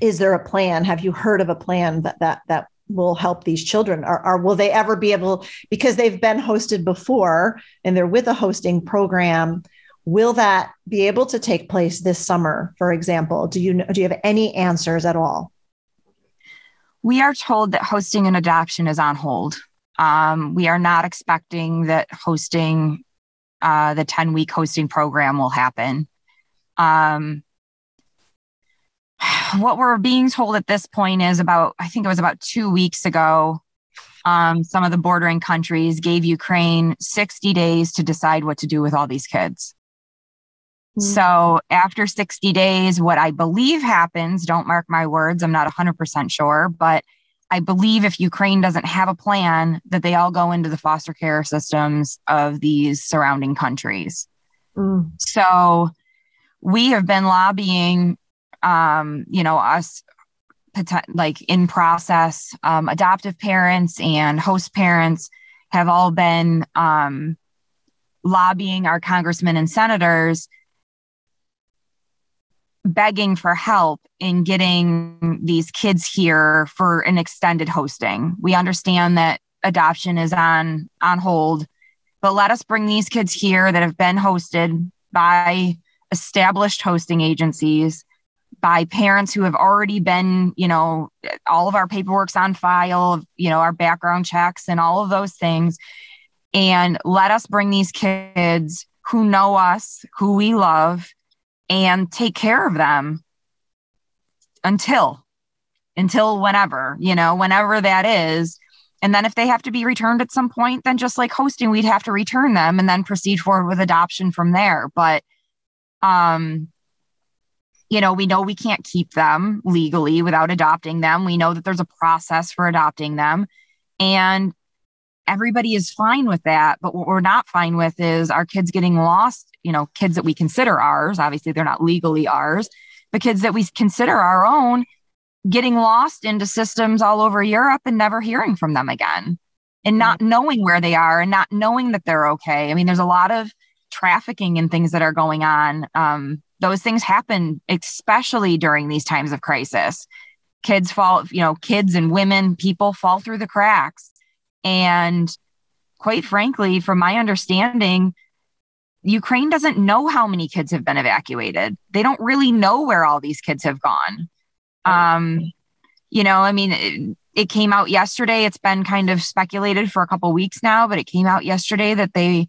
S2: is there a plan? Have you heard of a plan that that that will help these children? Or, or will they ever be able because they've been hosted before and they're with a hosting program will that be able to take place this summer for example? Do you know do you have any answers at all
S3: We are told that hosting an adoption is on hold. Um, we are not expecting that hosting uh, the 10 week hosting program will happen. Um, what we're being told at this point is about, I think it was about two weeks ago, um, some of the bordering countries gave Ukraine 60 days to decide what to do with all these kids. So after 60 days, what I believe happens, don't mark my words, I'm not 100% sure, but I believe if Ukraine doesn't have a plan, that they all go into the foster care systems of these surrounding countries. Mm. So we have been lobbying, um, you know, us like in process, um, adoptive parents and host parents have all been um, lobbying our congressmen and senators begging for help in getting these kids here for an extended hosting. We understand that adoption is on on hold, but let us bring these kids here that have been hosted by established hosting agencies, by parents who have already been, you know, all of our paperwork's on file, you know, our background checks and all of those things. And let us bring these kids who know us, who we love, and take care of them until until whenever you know whenever that is. And then if they have to be returned at some point then just like hosting we'd have to return them and then proceed forward with adoption from there. But um you know we know we can't keep them legally without adopting them. We know that there's a process for adopting them. And everybody is fine with that but what we're not fine with is our kids getting lost you know, kids that we consider ours. Obviously, they're not legally ours, but kids that we consider our own getting lost into systems all over Europe and never hearing from them again and not knowing where they are and not knowing that they're okay. I mean, there's a lot of trafficking and things that are going on. Um, those things happen, especially during these times of crisis. Kids fall, you know, kids and women, people fall through the cracks. And quite frankly, from my understanding, Ukraine doesn't know how many kids have been evacuated. They don't really know where all these kids have gone. Um, you know, I mean, it, it came out yesterday. It's been kind of speculated for a couple weeks now, but it came out yesterday that they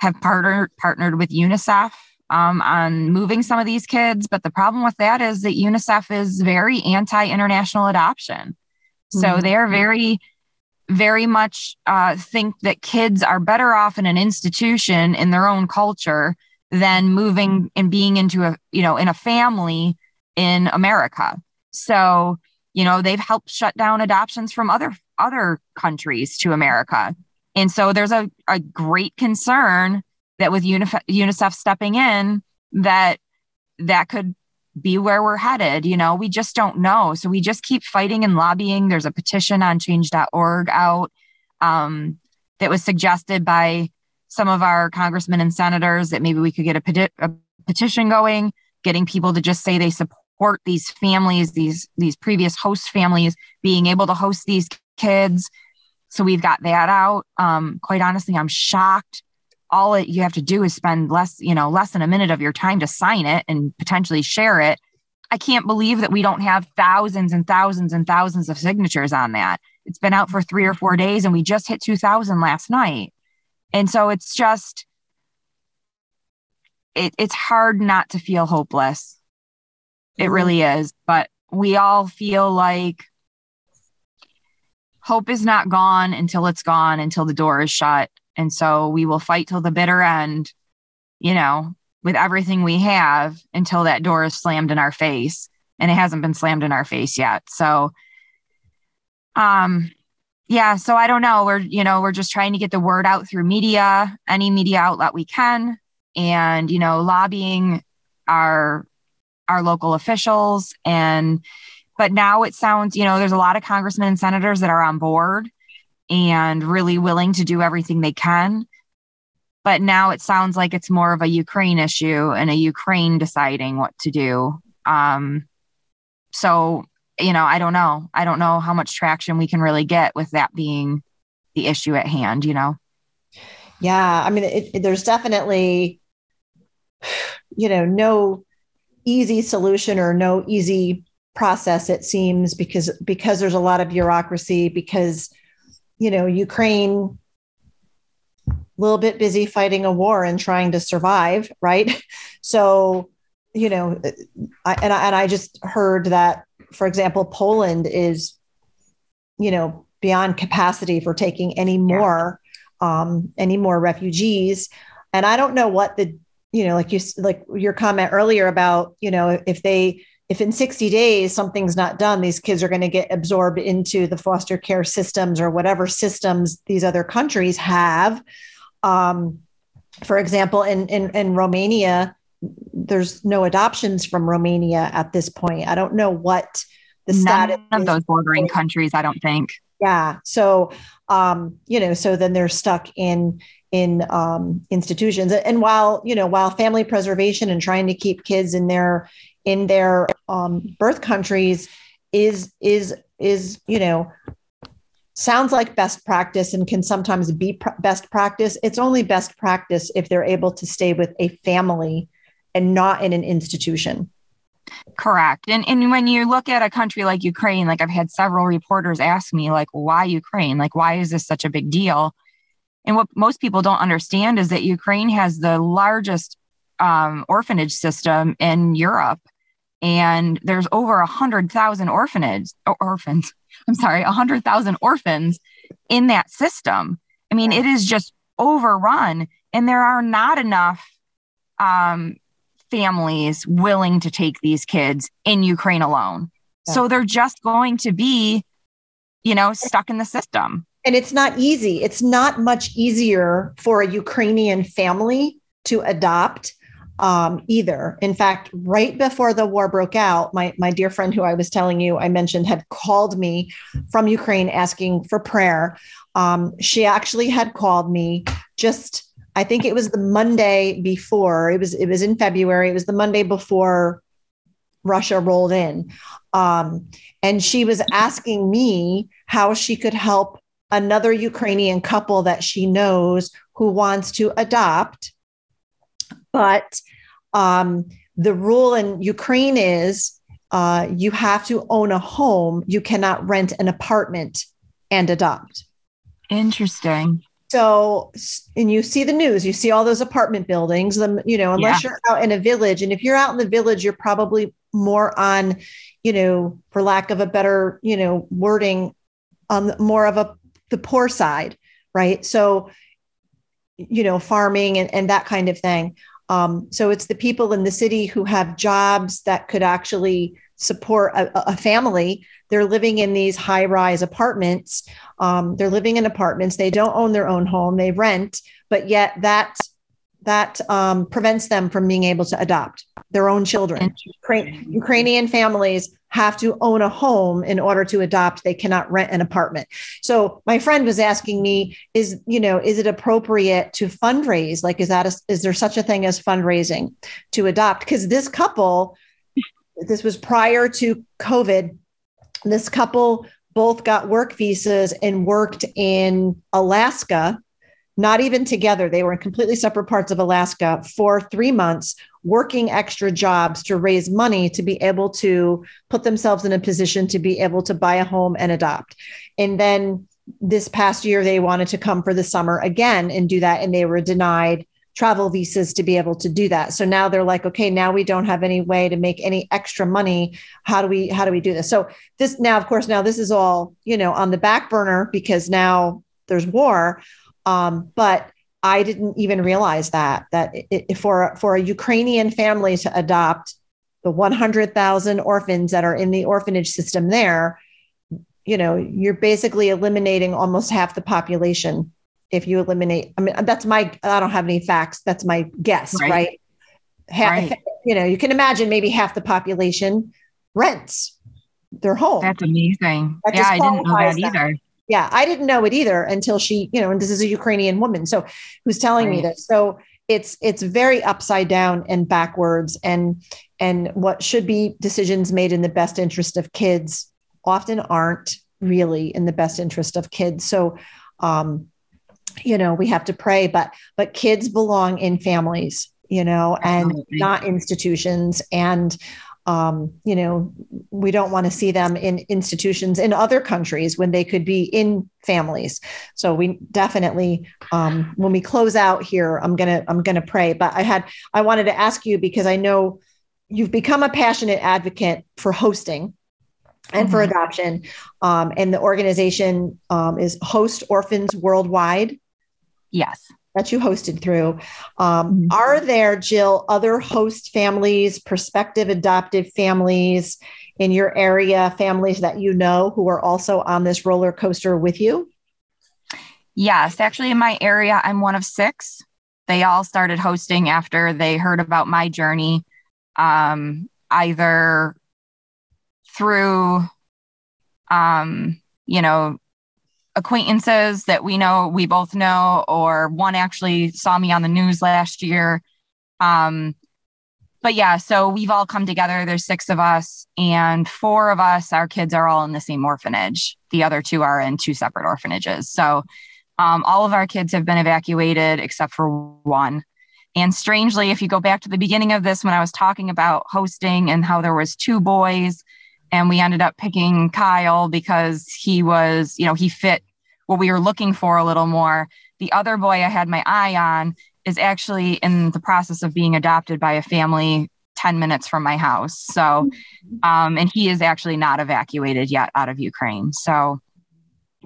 S3: have partnered partnered with UNICEF um, on moving some of these kids. But the problem with that is that UNICEF is very anti international adoption. So mm-hmm. they're very very much uh, think that kids are better off in an institution in their own culture than moving and being into a you know in a family in America. So you know they've helped shut down adoptions from other other countries to America, and so there's a, a great concern that with UNICEF stepping in that that could be where we're headed. You know, we just don't know. So we just keep fighting and lobbying. There's a petition on change.org out um, that was suggested by some of our congressmen and senators that maybe we could get a, peti- a petition going, getting people to just say they support these families, these these previous host families being able to host these kids. So we've got that out. Um, quite honestly, I'm shocked all it, you have to do is spend less, you know, less than a minute of your time to sign it and potentially share it. I can't believe that we don't have thousands and thousands and thousands of signatures on that. It's been out for three or four days and we just hit 2000 last night. And so it's just, it, it's hard not to feel hopeless. It mm-hmm. really is. But we all feel like hope is not gone until it's gone, until the door is shut. And so we will fight till the bitter end, you know, with everything we have until that door is slammed in our face. And it hasn't been slammed in our face yet. So, um, yeah, so I don't know. We're, you know, we're just trying to get the word out through media, any media outlet we can, and, you know, lobbying our our local officials and but now it sounds you know there's a lot of congressmen and senators that are on board and really willing to do everything they can. But now it sounds like it's more of a Ukraine issue and a Ukraine deciding what to do. Um, so, you know, I don't know. I don't know how much traction we can really get with that being the issue at hand, you know?
S2: Yeah. I mean, it, it, there's definitely, you know, no easy solution or no easy process it seems because because there's a lot of bureaucracy because you know ukraine a little bit busy fighting a war and trying to survive right? So you know I, and, I, and i just heard that for example poland is you know beyond capacity for taking any more um, any more refugees. And i don't know what the you know like you like your comment earlier about you know if they if in 60 days something's not done these kids are going to get absorbed into the foster care systems or whatever systems these other countries have. Um, for example in, in in romania there's no adoptions from romania at this point. I don't know what the
S3: None
S2: status
S3: of those bordering countries, I don't think.
S2: yeah so um you know so then they're stuck in in um institutions. And while you know while family preservation and trying to keep kids in their in their um birth countries is is is you know sounds like best practice and can sometimes be pr- best practice it's only best practice if they're able to stay with a family and not in an institution
S3: Correct. And and when you look at a country like Ukraine, like I've had several reporters ask me, like, why Ukraine? Like, why is this such a big deal? And what most people don't understand is that Ukraine has the largest um, orphanage system in Europe, and there's over a hundred thousand orphanages or orphans. I'm sorry, a hundred thousand orphans in that system. I mean, it is just overrun, and there are not enough um, families willing to take these kids in Ukraine alone.
S2: Yeah.
S3: So they're just going to be, you know, stuck in the system.
S2: and it's not easy it's not much easier for a ukrainian family to adopt um, either in fact right before the war broke out my, my dear friend who i was telling you i mentioned had called me from ukraine asking for prayer um, she actually had called me just i think it was the monday before it was it was in february it was the monday before russia rolled in um, and she was asking me how she could help another Ukrainian couple that she knows who wants to adopt. But um, the rule in Ukraine is uh, you have to own a home. You cannot rent an apartment and adopt.
S3: Interesting.
S2: So, and you see the news, you see all those apartment buildings, the, you know, unless you're out in a village. And if you're out in the village, you're probably more on, you know, for lack of a better, you know, wording, on the, more of a the poor side, right? So, you know, farming and, and that kind of thing. Um, so it's the people in the city who have jobs that could actually support a, a family. They're living in these high rise apartments. Um, they're living in apartments. They don't own their own home. They rent, but yet that that um, prevents them from being able to adopt their own children. Ukra- Ukrainian families have to own a home in order to adopt. They cannot rent an apartment. So my friend was asking me, is you know, is it appropriate to fundraise? Like, is that a, is there such a thing as fundraising to adopt? Because this couple, this was prior to COVID. This couple both got work visas and worked in Alaska not even together. They were in completely separate parts of Alaska for three months, working extra jobs to raise money to be able to put themselves in a position to be able to buy a home and adopt. And then this past year, they wanted to come for the summer again and do that. And they were denied travel visas to be able to do that. So now they're like, okay, now we don't have any way to make any extra money. How do we, how do we do this? So this now, of course, now this is all, you know, on the back burner because now there's war. Um, but I didn't even realize that that it, for for a Ukrainian family to adopt the 100,000 orphans that are in the orphanage system there, you know, you're basically eliminating almost half the population if you eliminate. I mean, that's my I don't have any facts. That's my guess, right? right? Half,
S3: right.
S2: You know, you can imagine maybe half the population rents their home.
S3: That's amazing. That yeah, I didn't know that either
S2: yeah i didn't know it either until she you know and this is a ukrainian woman so who's telling right. me this? So it's it's very upside down and backwards and and what should be decisions made in the best interest of kids often aren't really in the best interest of kids. So um you know we have to pray but but kids belong in families you know and not institutions and um, you know, we don't want to see them in institutions in other countries when they could be in families. So we definitely, um, when we close out here, I'm gonna I'm gonna pray. But I had I wanted to ask you because I know you've become a passionate advocate for hosting and for mm-hmm. adoption. Um, and the organization um, is Host Orphans Worldwide.
S3: Yes.
S2: That you hosted through. Um, mm-hmm. Are there, Jill, other host families, prospective adoptive families in your area, families that you know who are also on this roller coaster with you?
S3: Yes, actually, in my area, I'm one of six. They all started hosting after they heard about my journey, um, either through um, you know, acquaintances that we know we both know, or one actually saw me on the news last year. Um, but yeah, so we've all come together. There's six of us, and four of us, our kids are all in the same orphanage. The other two are in two separate orphanages. So um, all of our kids have been evacuated except for one. And strangely, if you go back to the beginning of this, when I was talking about hosting and how there was two boys and we ended up picking Kyle because he was, you know, he fit what we were looking for a little more. The other boy I had my eye on is actually in the process of being adopted by a family 10 minutes from my house. So, um, and he is actually not evacuated yet out of Ukraine. So,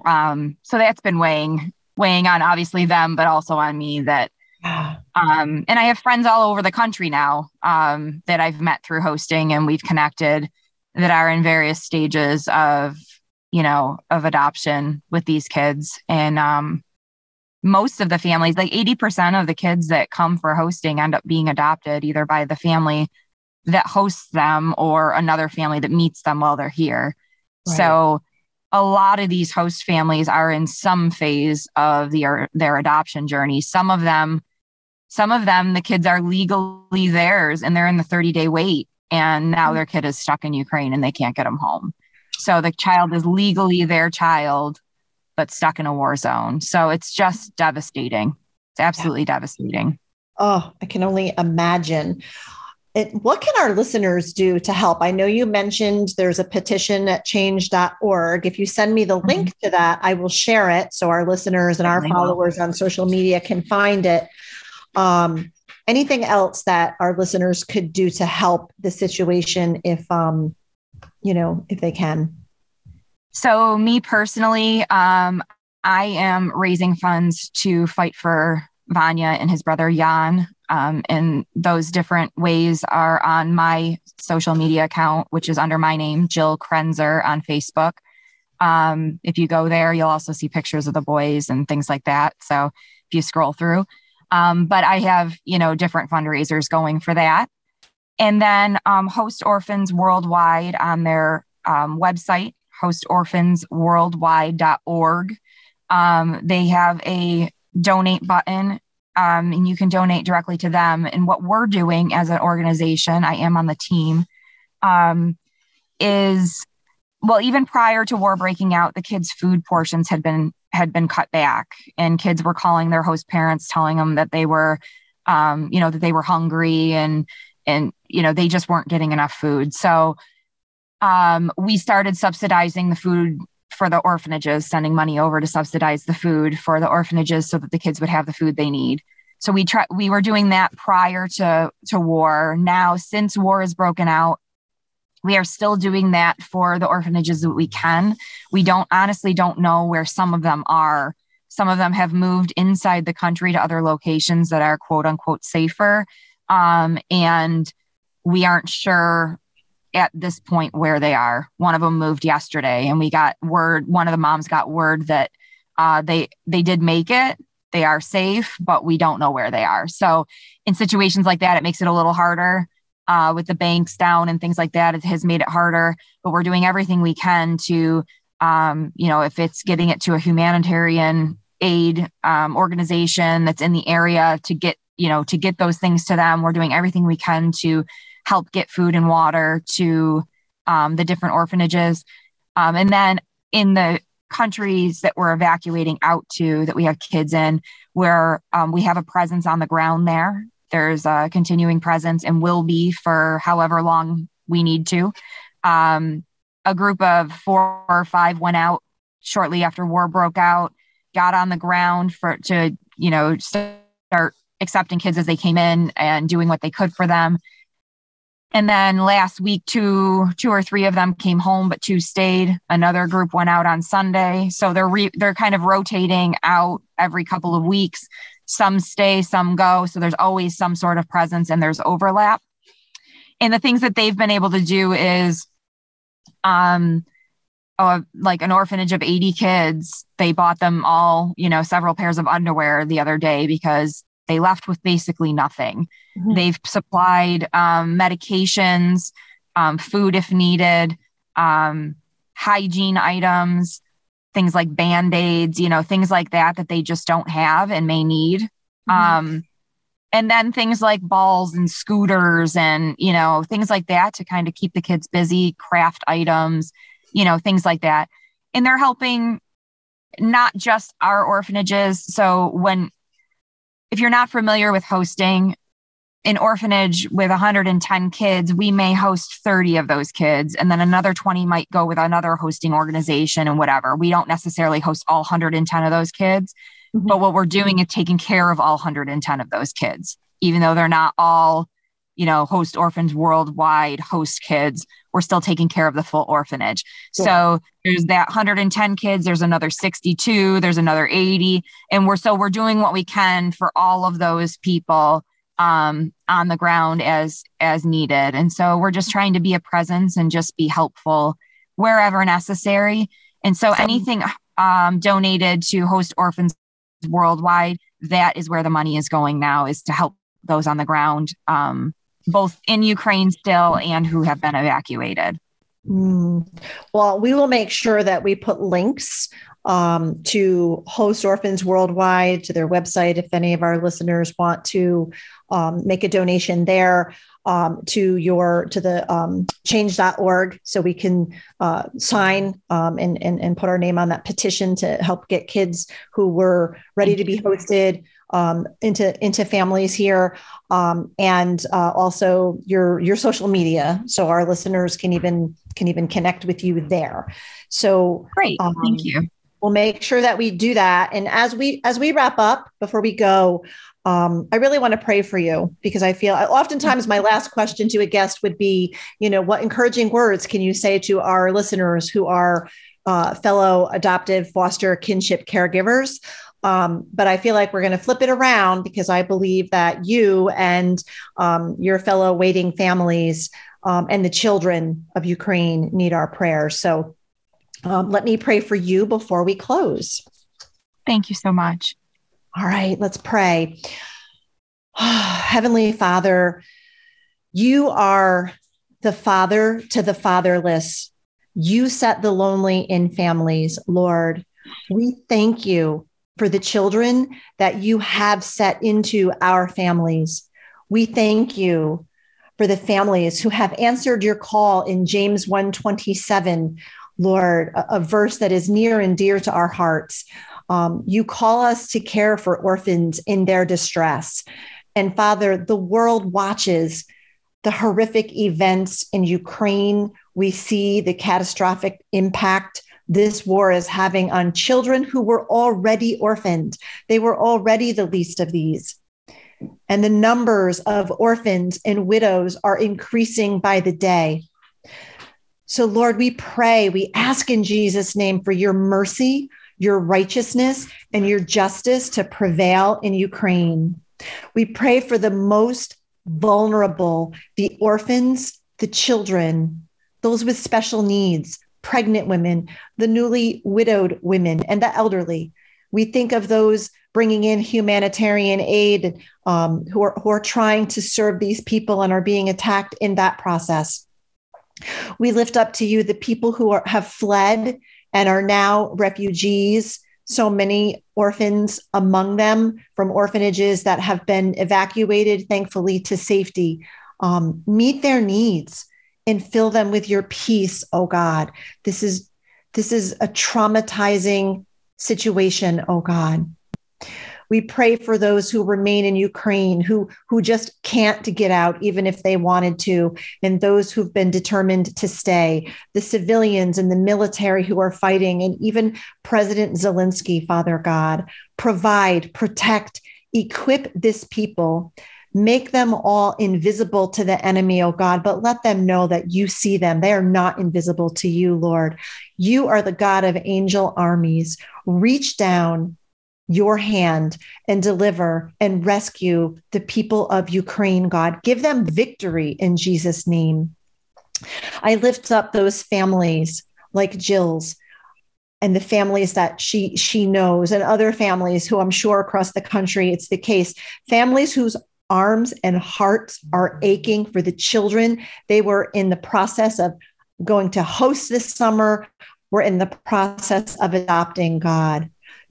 S3: um, so that's been weighing, weighing on obviously them, but also on me that, um, and I have friends all over the country now, um, that I've met through hosting and we've connected that are in various stages of you know of adoption with these kids. And um most of the families like 80% of the kids that come for hosting end up being adopted either by the family that hosts them or another family that meets them while they're here. Right. so a lot of these host families are in some phase of the, their adoption journey. Some of them some of them the kids are legally theirs and they're in the 30 day wait and now their kid is stuck in Ukraine and they can't get them home. So the child is legally their child, but stuck in a war zone. So it's just devastating. It's absolutely yeah. devastating.
S2: Oh, I can only imagine. It, what can our listeners do to help? I know you mentioned there's a petition at change.org. If you send me the mm-hmm. link to that, I will share it so our listeners and our followers on social media can find it. Um, anything else that our listeners could do to help the situation if um you know if they can?
S3: So me personally um i am raising funds to fight for vanya and his brother jan um, and those different ways are on my social media account which is under my name jill krenzer on facebook. Um, if you go there you'll also see pictures of the boys and things like that. So if you scroll through um, but I have, you know, different fundraisers going for that. And then um, Host Orphans Worldwide on their um, website, hostorphansworldwide.org. Um, they have a donate button um, and you can donate directly to them. And what we're doing as an organization, I am on the team, um, is well, even prior to war breaking out, the kids' food portions had been had been cut back and kids were calling their host parents telling them that they were um, you know that they were hungry and and you know they just weren't getting enough food. So um, we started subsidizing the food for the orphanages sending money over to subsidize the food for the orphanages so that the kids would have the food they need. So we try we were doing that prior to to war. Now since war has broken out we are still doing that for the orphanages that we can. We don't honestly don't know where some of them are. Some of them have moved inside the country to other locations that are quote unquote safer. Um, and we aren't sure at this point where they are. One of them moved yesterday, and we got word. One of the moms got word that uh, they they did make it. They are safe, but we don't know where they are. So, in situations like that, it makes it a little harder uh, with the banks down and things like that. It has made it harder, but we're doing everything we can to, um, you know, if it's getting it to a humanitarian aid um, organization that's in the area to get, you know, to get those things to them. We're doing everything we can to help get food and water to um, the different orphanages. Um, and then in the countries that we're evacuating out to that we have kids in where um, we have a presence on the ground there there's a continuing presence and will be for however long we need to. Um, a group of four or five went out shortly after war broke out, got on the ground for to you know start accepting kids as they came in and doing what they could for them. And then last week, two two or three of them came home, but two stayed. Another group went out on Sunday, so they're re- they're kind of rotating out every couple of weeks. Some stay, some go. So there's always some sort of presence, and there's overlap. And the things that they've been able to do is, um, uh, like an orphanage of 80 kids. They bought them all, you know, several pairs of underwear the other day because they left with basically nothing. Mm-hmm. They've supplied um, medications, um, food if needed, um, hygiene items, things like band aids, you know, things like that that they just don't have and may need. Mm-hmm. Um, and then things like balls and scooters and, you know, things like that to kind of keep the kids busy, craft items, you know, things like that. And they're helping not just our orphanages. So when if you're not familiar with hosting, an orphanage with 110 kids, we may host 30 of those kids, and then another 20 might go with another hosting organization and whatever. We don't necessarily host all 110 of those kids, mm-hmm. but what we're doing is taking care of all 110 of those kids, even though they're not all, you know, host orphans worldwide, host kids. We're still taking care of the full orphanage. Yeah. So there's that 110 kids, there's another 62, there's another 80. And we're so we're doing what we can for all of those people um, on the ground as as needed. And so we're just trying to be a presence and just be helpful wherever necessary. And so anything um, donated to host orphans worldwide, that is where the money is going now, is to help those on the ground, um, both in Ukraine still and who have been evacuated.
S2: Mm. Well, we will make sure that we put links um, to host orphans worldwide to their website if any of our listeners want to um, make a donation there um, to your to the um, change.org so we can uh, sign um, and, and, and put our name on that petition to help get kids who were ready to be hosted um, into into families here um, and uh, also your your social media so our listeners can even can even connect with you there. So
S3: great. Um, thank you
S2: we'll make sure that we do that and as we as we wrap up before we go um, I really want to pray for you because I feel oftentimes my last question to a guest would be, you know, what encouraging words can you say to our listeners who are uh, fellow adoptive foster kinship caregivers? Um, but I feel like we're going to flip it around because I believe that you and um, your fellow waiting families um, and the children of Ukraine need our prayers. So um, let me pray for you before we close.
S3: Thank you so much.
S2: All right, let's pray. Heavenly Father, you are the father to the fatherless. You set the lonely in families, Lord. We thank you for the children that you have set into our families. We thank you for the families who have answered your call in James 127, Lord, a, a verse that is near and dear to our hearts. Um, you call us to care for orphans in their distress. And Father, the world watches the horrific events in Ukraine. We see the catastrophic impact this war is having on children who were already orphaned. They were already the least of these. And the numbers of orphans and widows are increasing by the day. So, Lord, we pray, we ask in Jesus' name for your mercy, your righteousness and your justice to prevail in Ukraine. We pray for the most vulnerable, the orphans, the children, those with special needs, pregnant women, the newly widowed women, and the elderly. We think of those bringing in humanitarian aid um, who, are, who are trying to serve these people and are being attacked in that process. We lift up to you the people who are, have fled and are now refugees. So many orphans among them from orphanages that have been evacuated, thankfully, to safety. Um, meet their needs and fill them with your peace, oh God. This is this is a traumatizing situation, oh God. We pray for those who remain in Ukraine, who, who just can't get out, even if they wanted to, and those who've been determined to stay, the civilians and the military who are fighting, and even President Zelensky, Father God. Provide, protect, equip this people Make them all invisible to the enemy, oh God, but let them know that you see them. They are not invisible to you, Lord. You are the God of angel armies. Reach down your hand and deliver and rescue the people of Ukraine, God. Give them victory in Jesus' name. I lift up those families like Jill's and the families that she she knows and other families who I'm sure across the country it's the case families whose arms and hearts are aching for the children. They were in the process of going to host this summer. We're in the process of adopting God.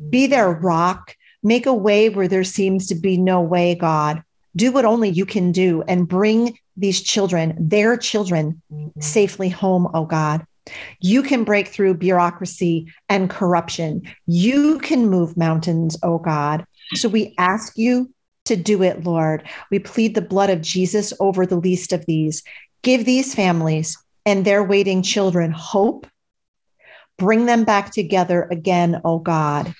S2: Be their rock. Make a way where there seems to be no way, God. Do what only you can do and bring these children, their children, safely home, oh God. You can break through bureaucracy and corruption. You can move mountains, oh God. So we ask you to do it, Lord. We plead the blood of Jesus over the least of these. Give these families and their waiting children hope. Bring them back together again, oh God.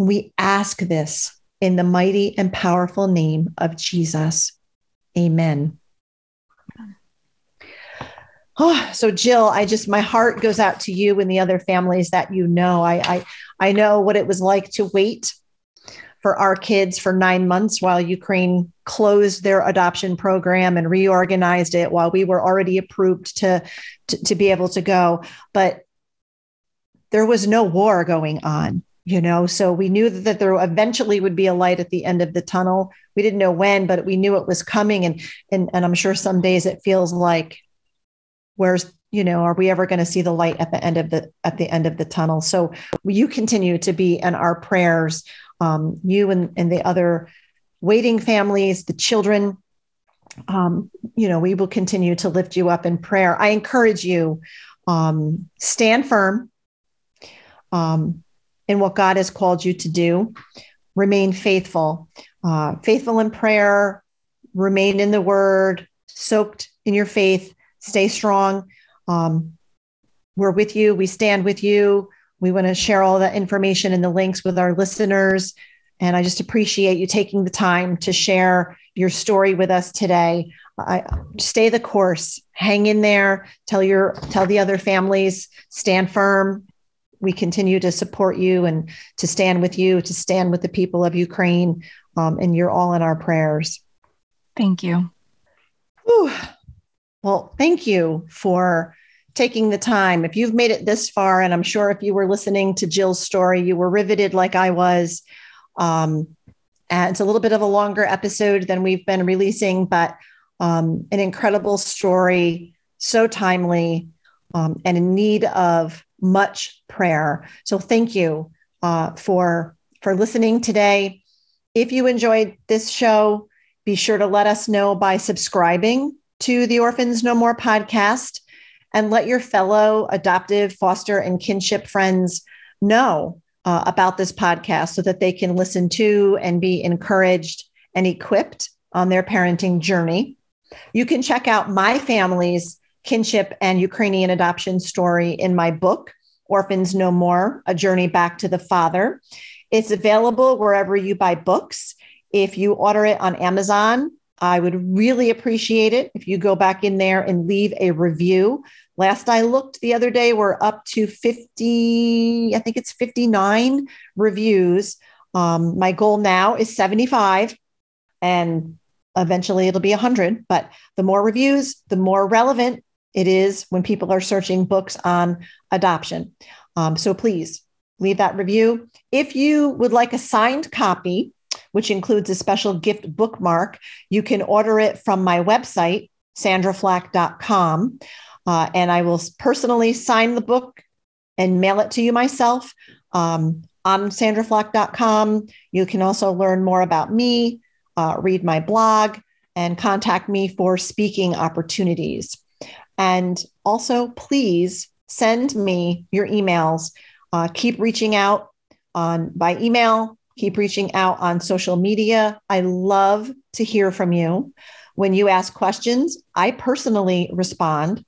S2: We ask this in the mighty and powerful name of Jesus. Amen. Oh, so Jill, I just my heart goes out to you and the other families that you know. I I, I know what it was like to wait for our kids for nine months while Ukraine closed their adoption program and reorganized it while we were already approved to, to, to be able to go. But there was no war going on you know? So we knew that there eventually would be a light at the end of the tunnel. We didn't know when but we knew it was coming. And and, and i'm sure some days it feels like where's you know are we ever going to see the light at the end of the at the end of the tunnel? So you continue to be in our prayers um, you and, and the other waiting families, the children. Um, you know, we will continue to lift you up in prayer. I encourage you, um, stand firm. Um, in what God has called you to do. Remain faithful, uh, faithful in prayer. Remain in the Word, soaked in your faith. Stay strong. Um, we're with you. We stand with you. We want to share all that information and the links with our listeners. And I just appreciate you taking the time to share your story with us today. I, stay the course, hang in there, tell your tell the other families, stand firm. We continue to support you and to stand with you, to stand with the people of Ukraine. Um, and you're all in our prayers.
S3: Thank you.
S2: Whew. Well, thank you for taking the time. If you've made it this far, and I'm sure if you were listening to Jill's story, you were riveted like I was. Um, and it's a little bit of a longer episode than we've been releasing, but um, an incredible story, so timely, um, and in need of much prayer. So thank you uh, for for listening today. If you enjoyed this show, be sure to let us know by subscribing to the Orphans No More podcast and let your fellow adoptive, foster, and kinship friends know uh, about this podcast so that they can listen to and be encouraged and equipped on their parenting journey. You can check out my family's kinship and Ukrainian adoption story in my book, Orphans No More A Journey Back to the Father. It's available wherever you buy books. If you order it on Amazon, I would really appreciate it if you go back in there and leave a review. Last I looked the other day, we're up to 50, I think it's 59 reviews. Um, my goal now is 75, and eventually it'll be 100. But the more reviews, the more relevant it is when people are searching books on adoption. Um, so please leave that review. If you would like a signed copy, which includes a special gift bookmark. You can order it from my website, sandraflach.com. Uh, and I will personally sign the book and mail it to you myself um, on sandraflach.com. You can also learn more about me, uh, read my blog, and contact me for speaking opportunities. And also, please send me your emails. Uh, keep reaching out on by email, Keep reaching out on social media. I love to hear from you. When you ask questions, I personally respond.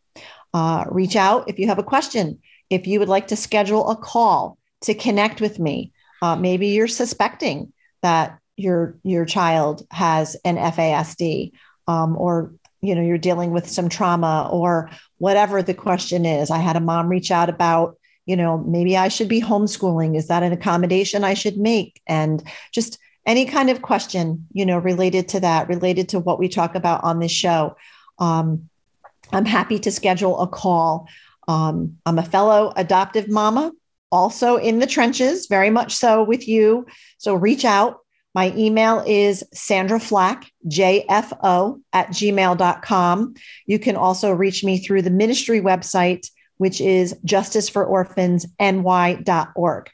S2: Uh, reach out if you have a question. If you would like to schedule a call to connect with me, uh, maybe you're suspecting that your your child has an FASD, um, or you know you're dealing with some trauma, or whatever the question is. I had a mom reach out about you know maybe I should be homeschooling. Is that an accommodation I should make? And just any kind of question you know related to that, related to what we talk about on this show. Um, I'm happy to schedule a call. Um, I'm a fellow adoptive mama, also in the trenches, very much so with you. So reach out. My email is Sandra Flach, JFO at gmail.com. You can also reach me through the ministry website, which is justicefororphans.ny.org.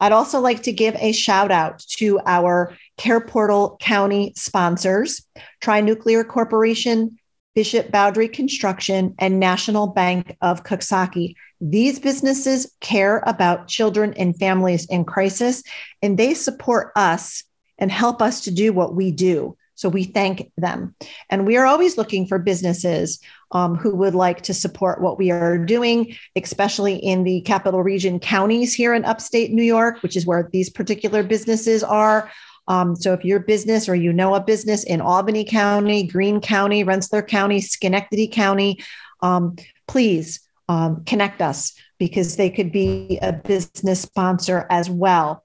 S2: I'd also like to give a shout out to our Care Portal County sponsors, Trinuclear Corporation, Bishop Boundary Construction, and National Bank of Coxsackie. These businesses care about children and families in crisis, and they support us and help us to do what we do. So we thank them. And we are always looking for businesses um, who would like to support what we are doing, especially in the capital region counties here in upstate New York, which is where these particular businesses are. Um, so if your business or you know a business in Albany County, Greene County, Rensselaer County, Schenectady County, um, please um, connect us because they could be a business sponsor as well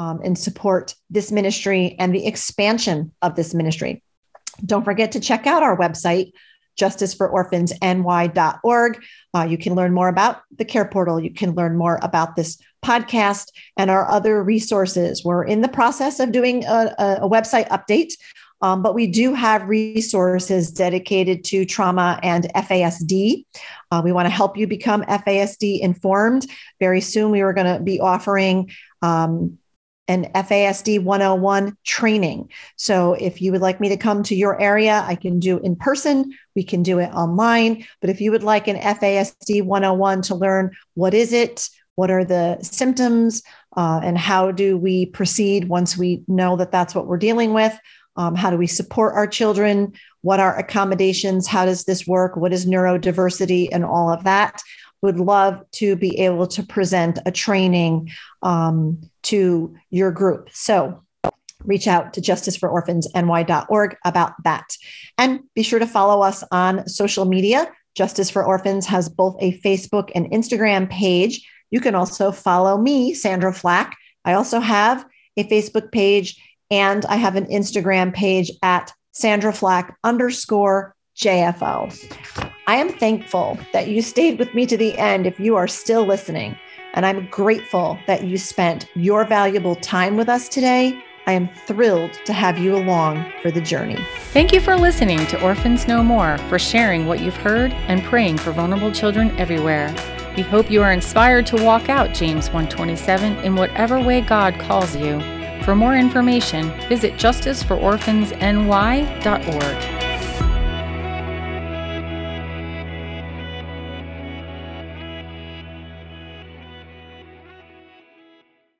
S2: um, and support this ministry and the expansion of this ministry. Don't forget to check out our website, justicefororphansny.org. Uh, you can learn more about the care portal. You can learn more about this podcast and our other resources. We're in the process of doing a, a website update. Um, but we do have resources dedicated to trauma and FASD. Uh, we want to help you become FASD informed. Very soon, we are going to be offering um, an FASD 101 training. So if you would like me to come to your area, I can do in person, we can do it online. But if you would like an FASD 101 to learn what is it, what are the symptoms, uh, and how do we proceed once we know that that's what we're dealing with, um, how do we support our children, what are accommodations, how does this work, what is neurodiversity, and all of that would love to be able to present a training um, to your group. So reach out to justicefororphansny.org about that. And be sure to follow us on social media. Justice for Orphans has both a Facebook and Instagram page. You can also follow me, Sandra Flach. I also have a Facebook page and I have an Instagram page at Sandra Flach underscore JFO. I am thankful that you stayed with me to the end if you are still listening. And I'm grateful that you spent your valuable time with us today. I am thrilled to have you along for the journey.
S1: Thank you for listening to Orphans No More, for sharing what you've heard and praying for vulnerable children everywhere. We hope you are inspired to walk out James 127 in whatever way God calls you. For more information, visit justicefororphansny.org.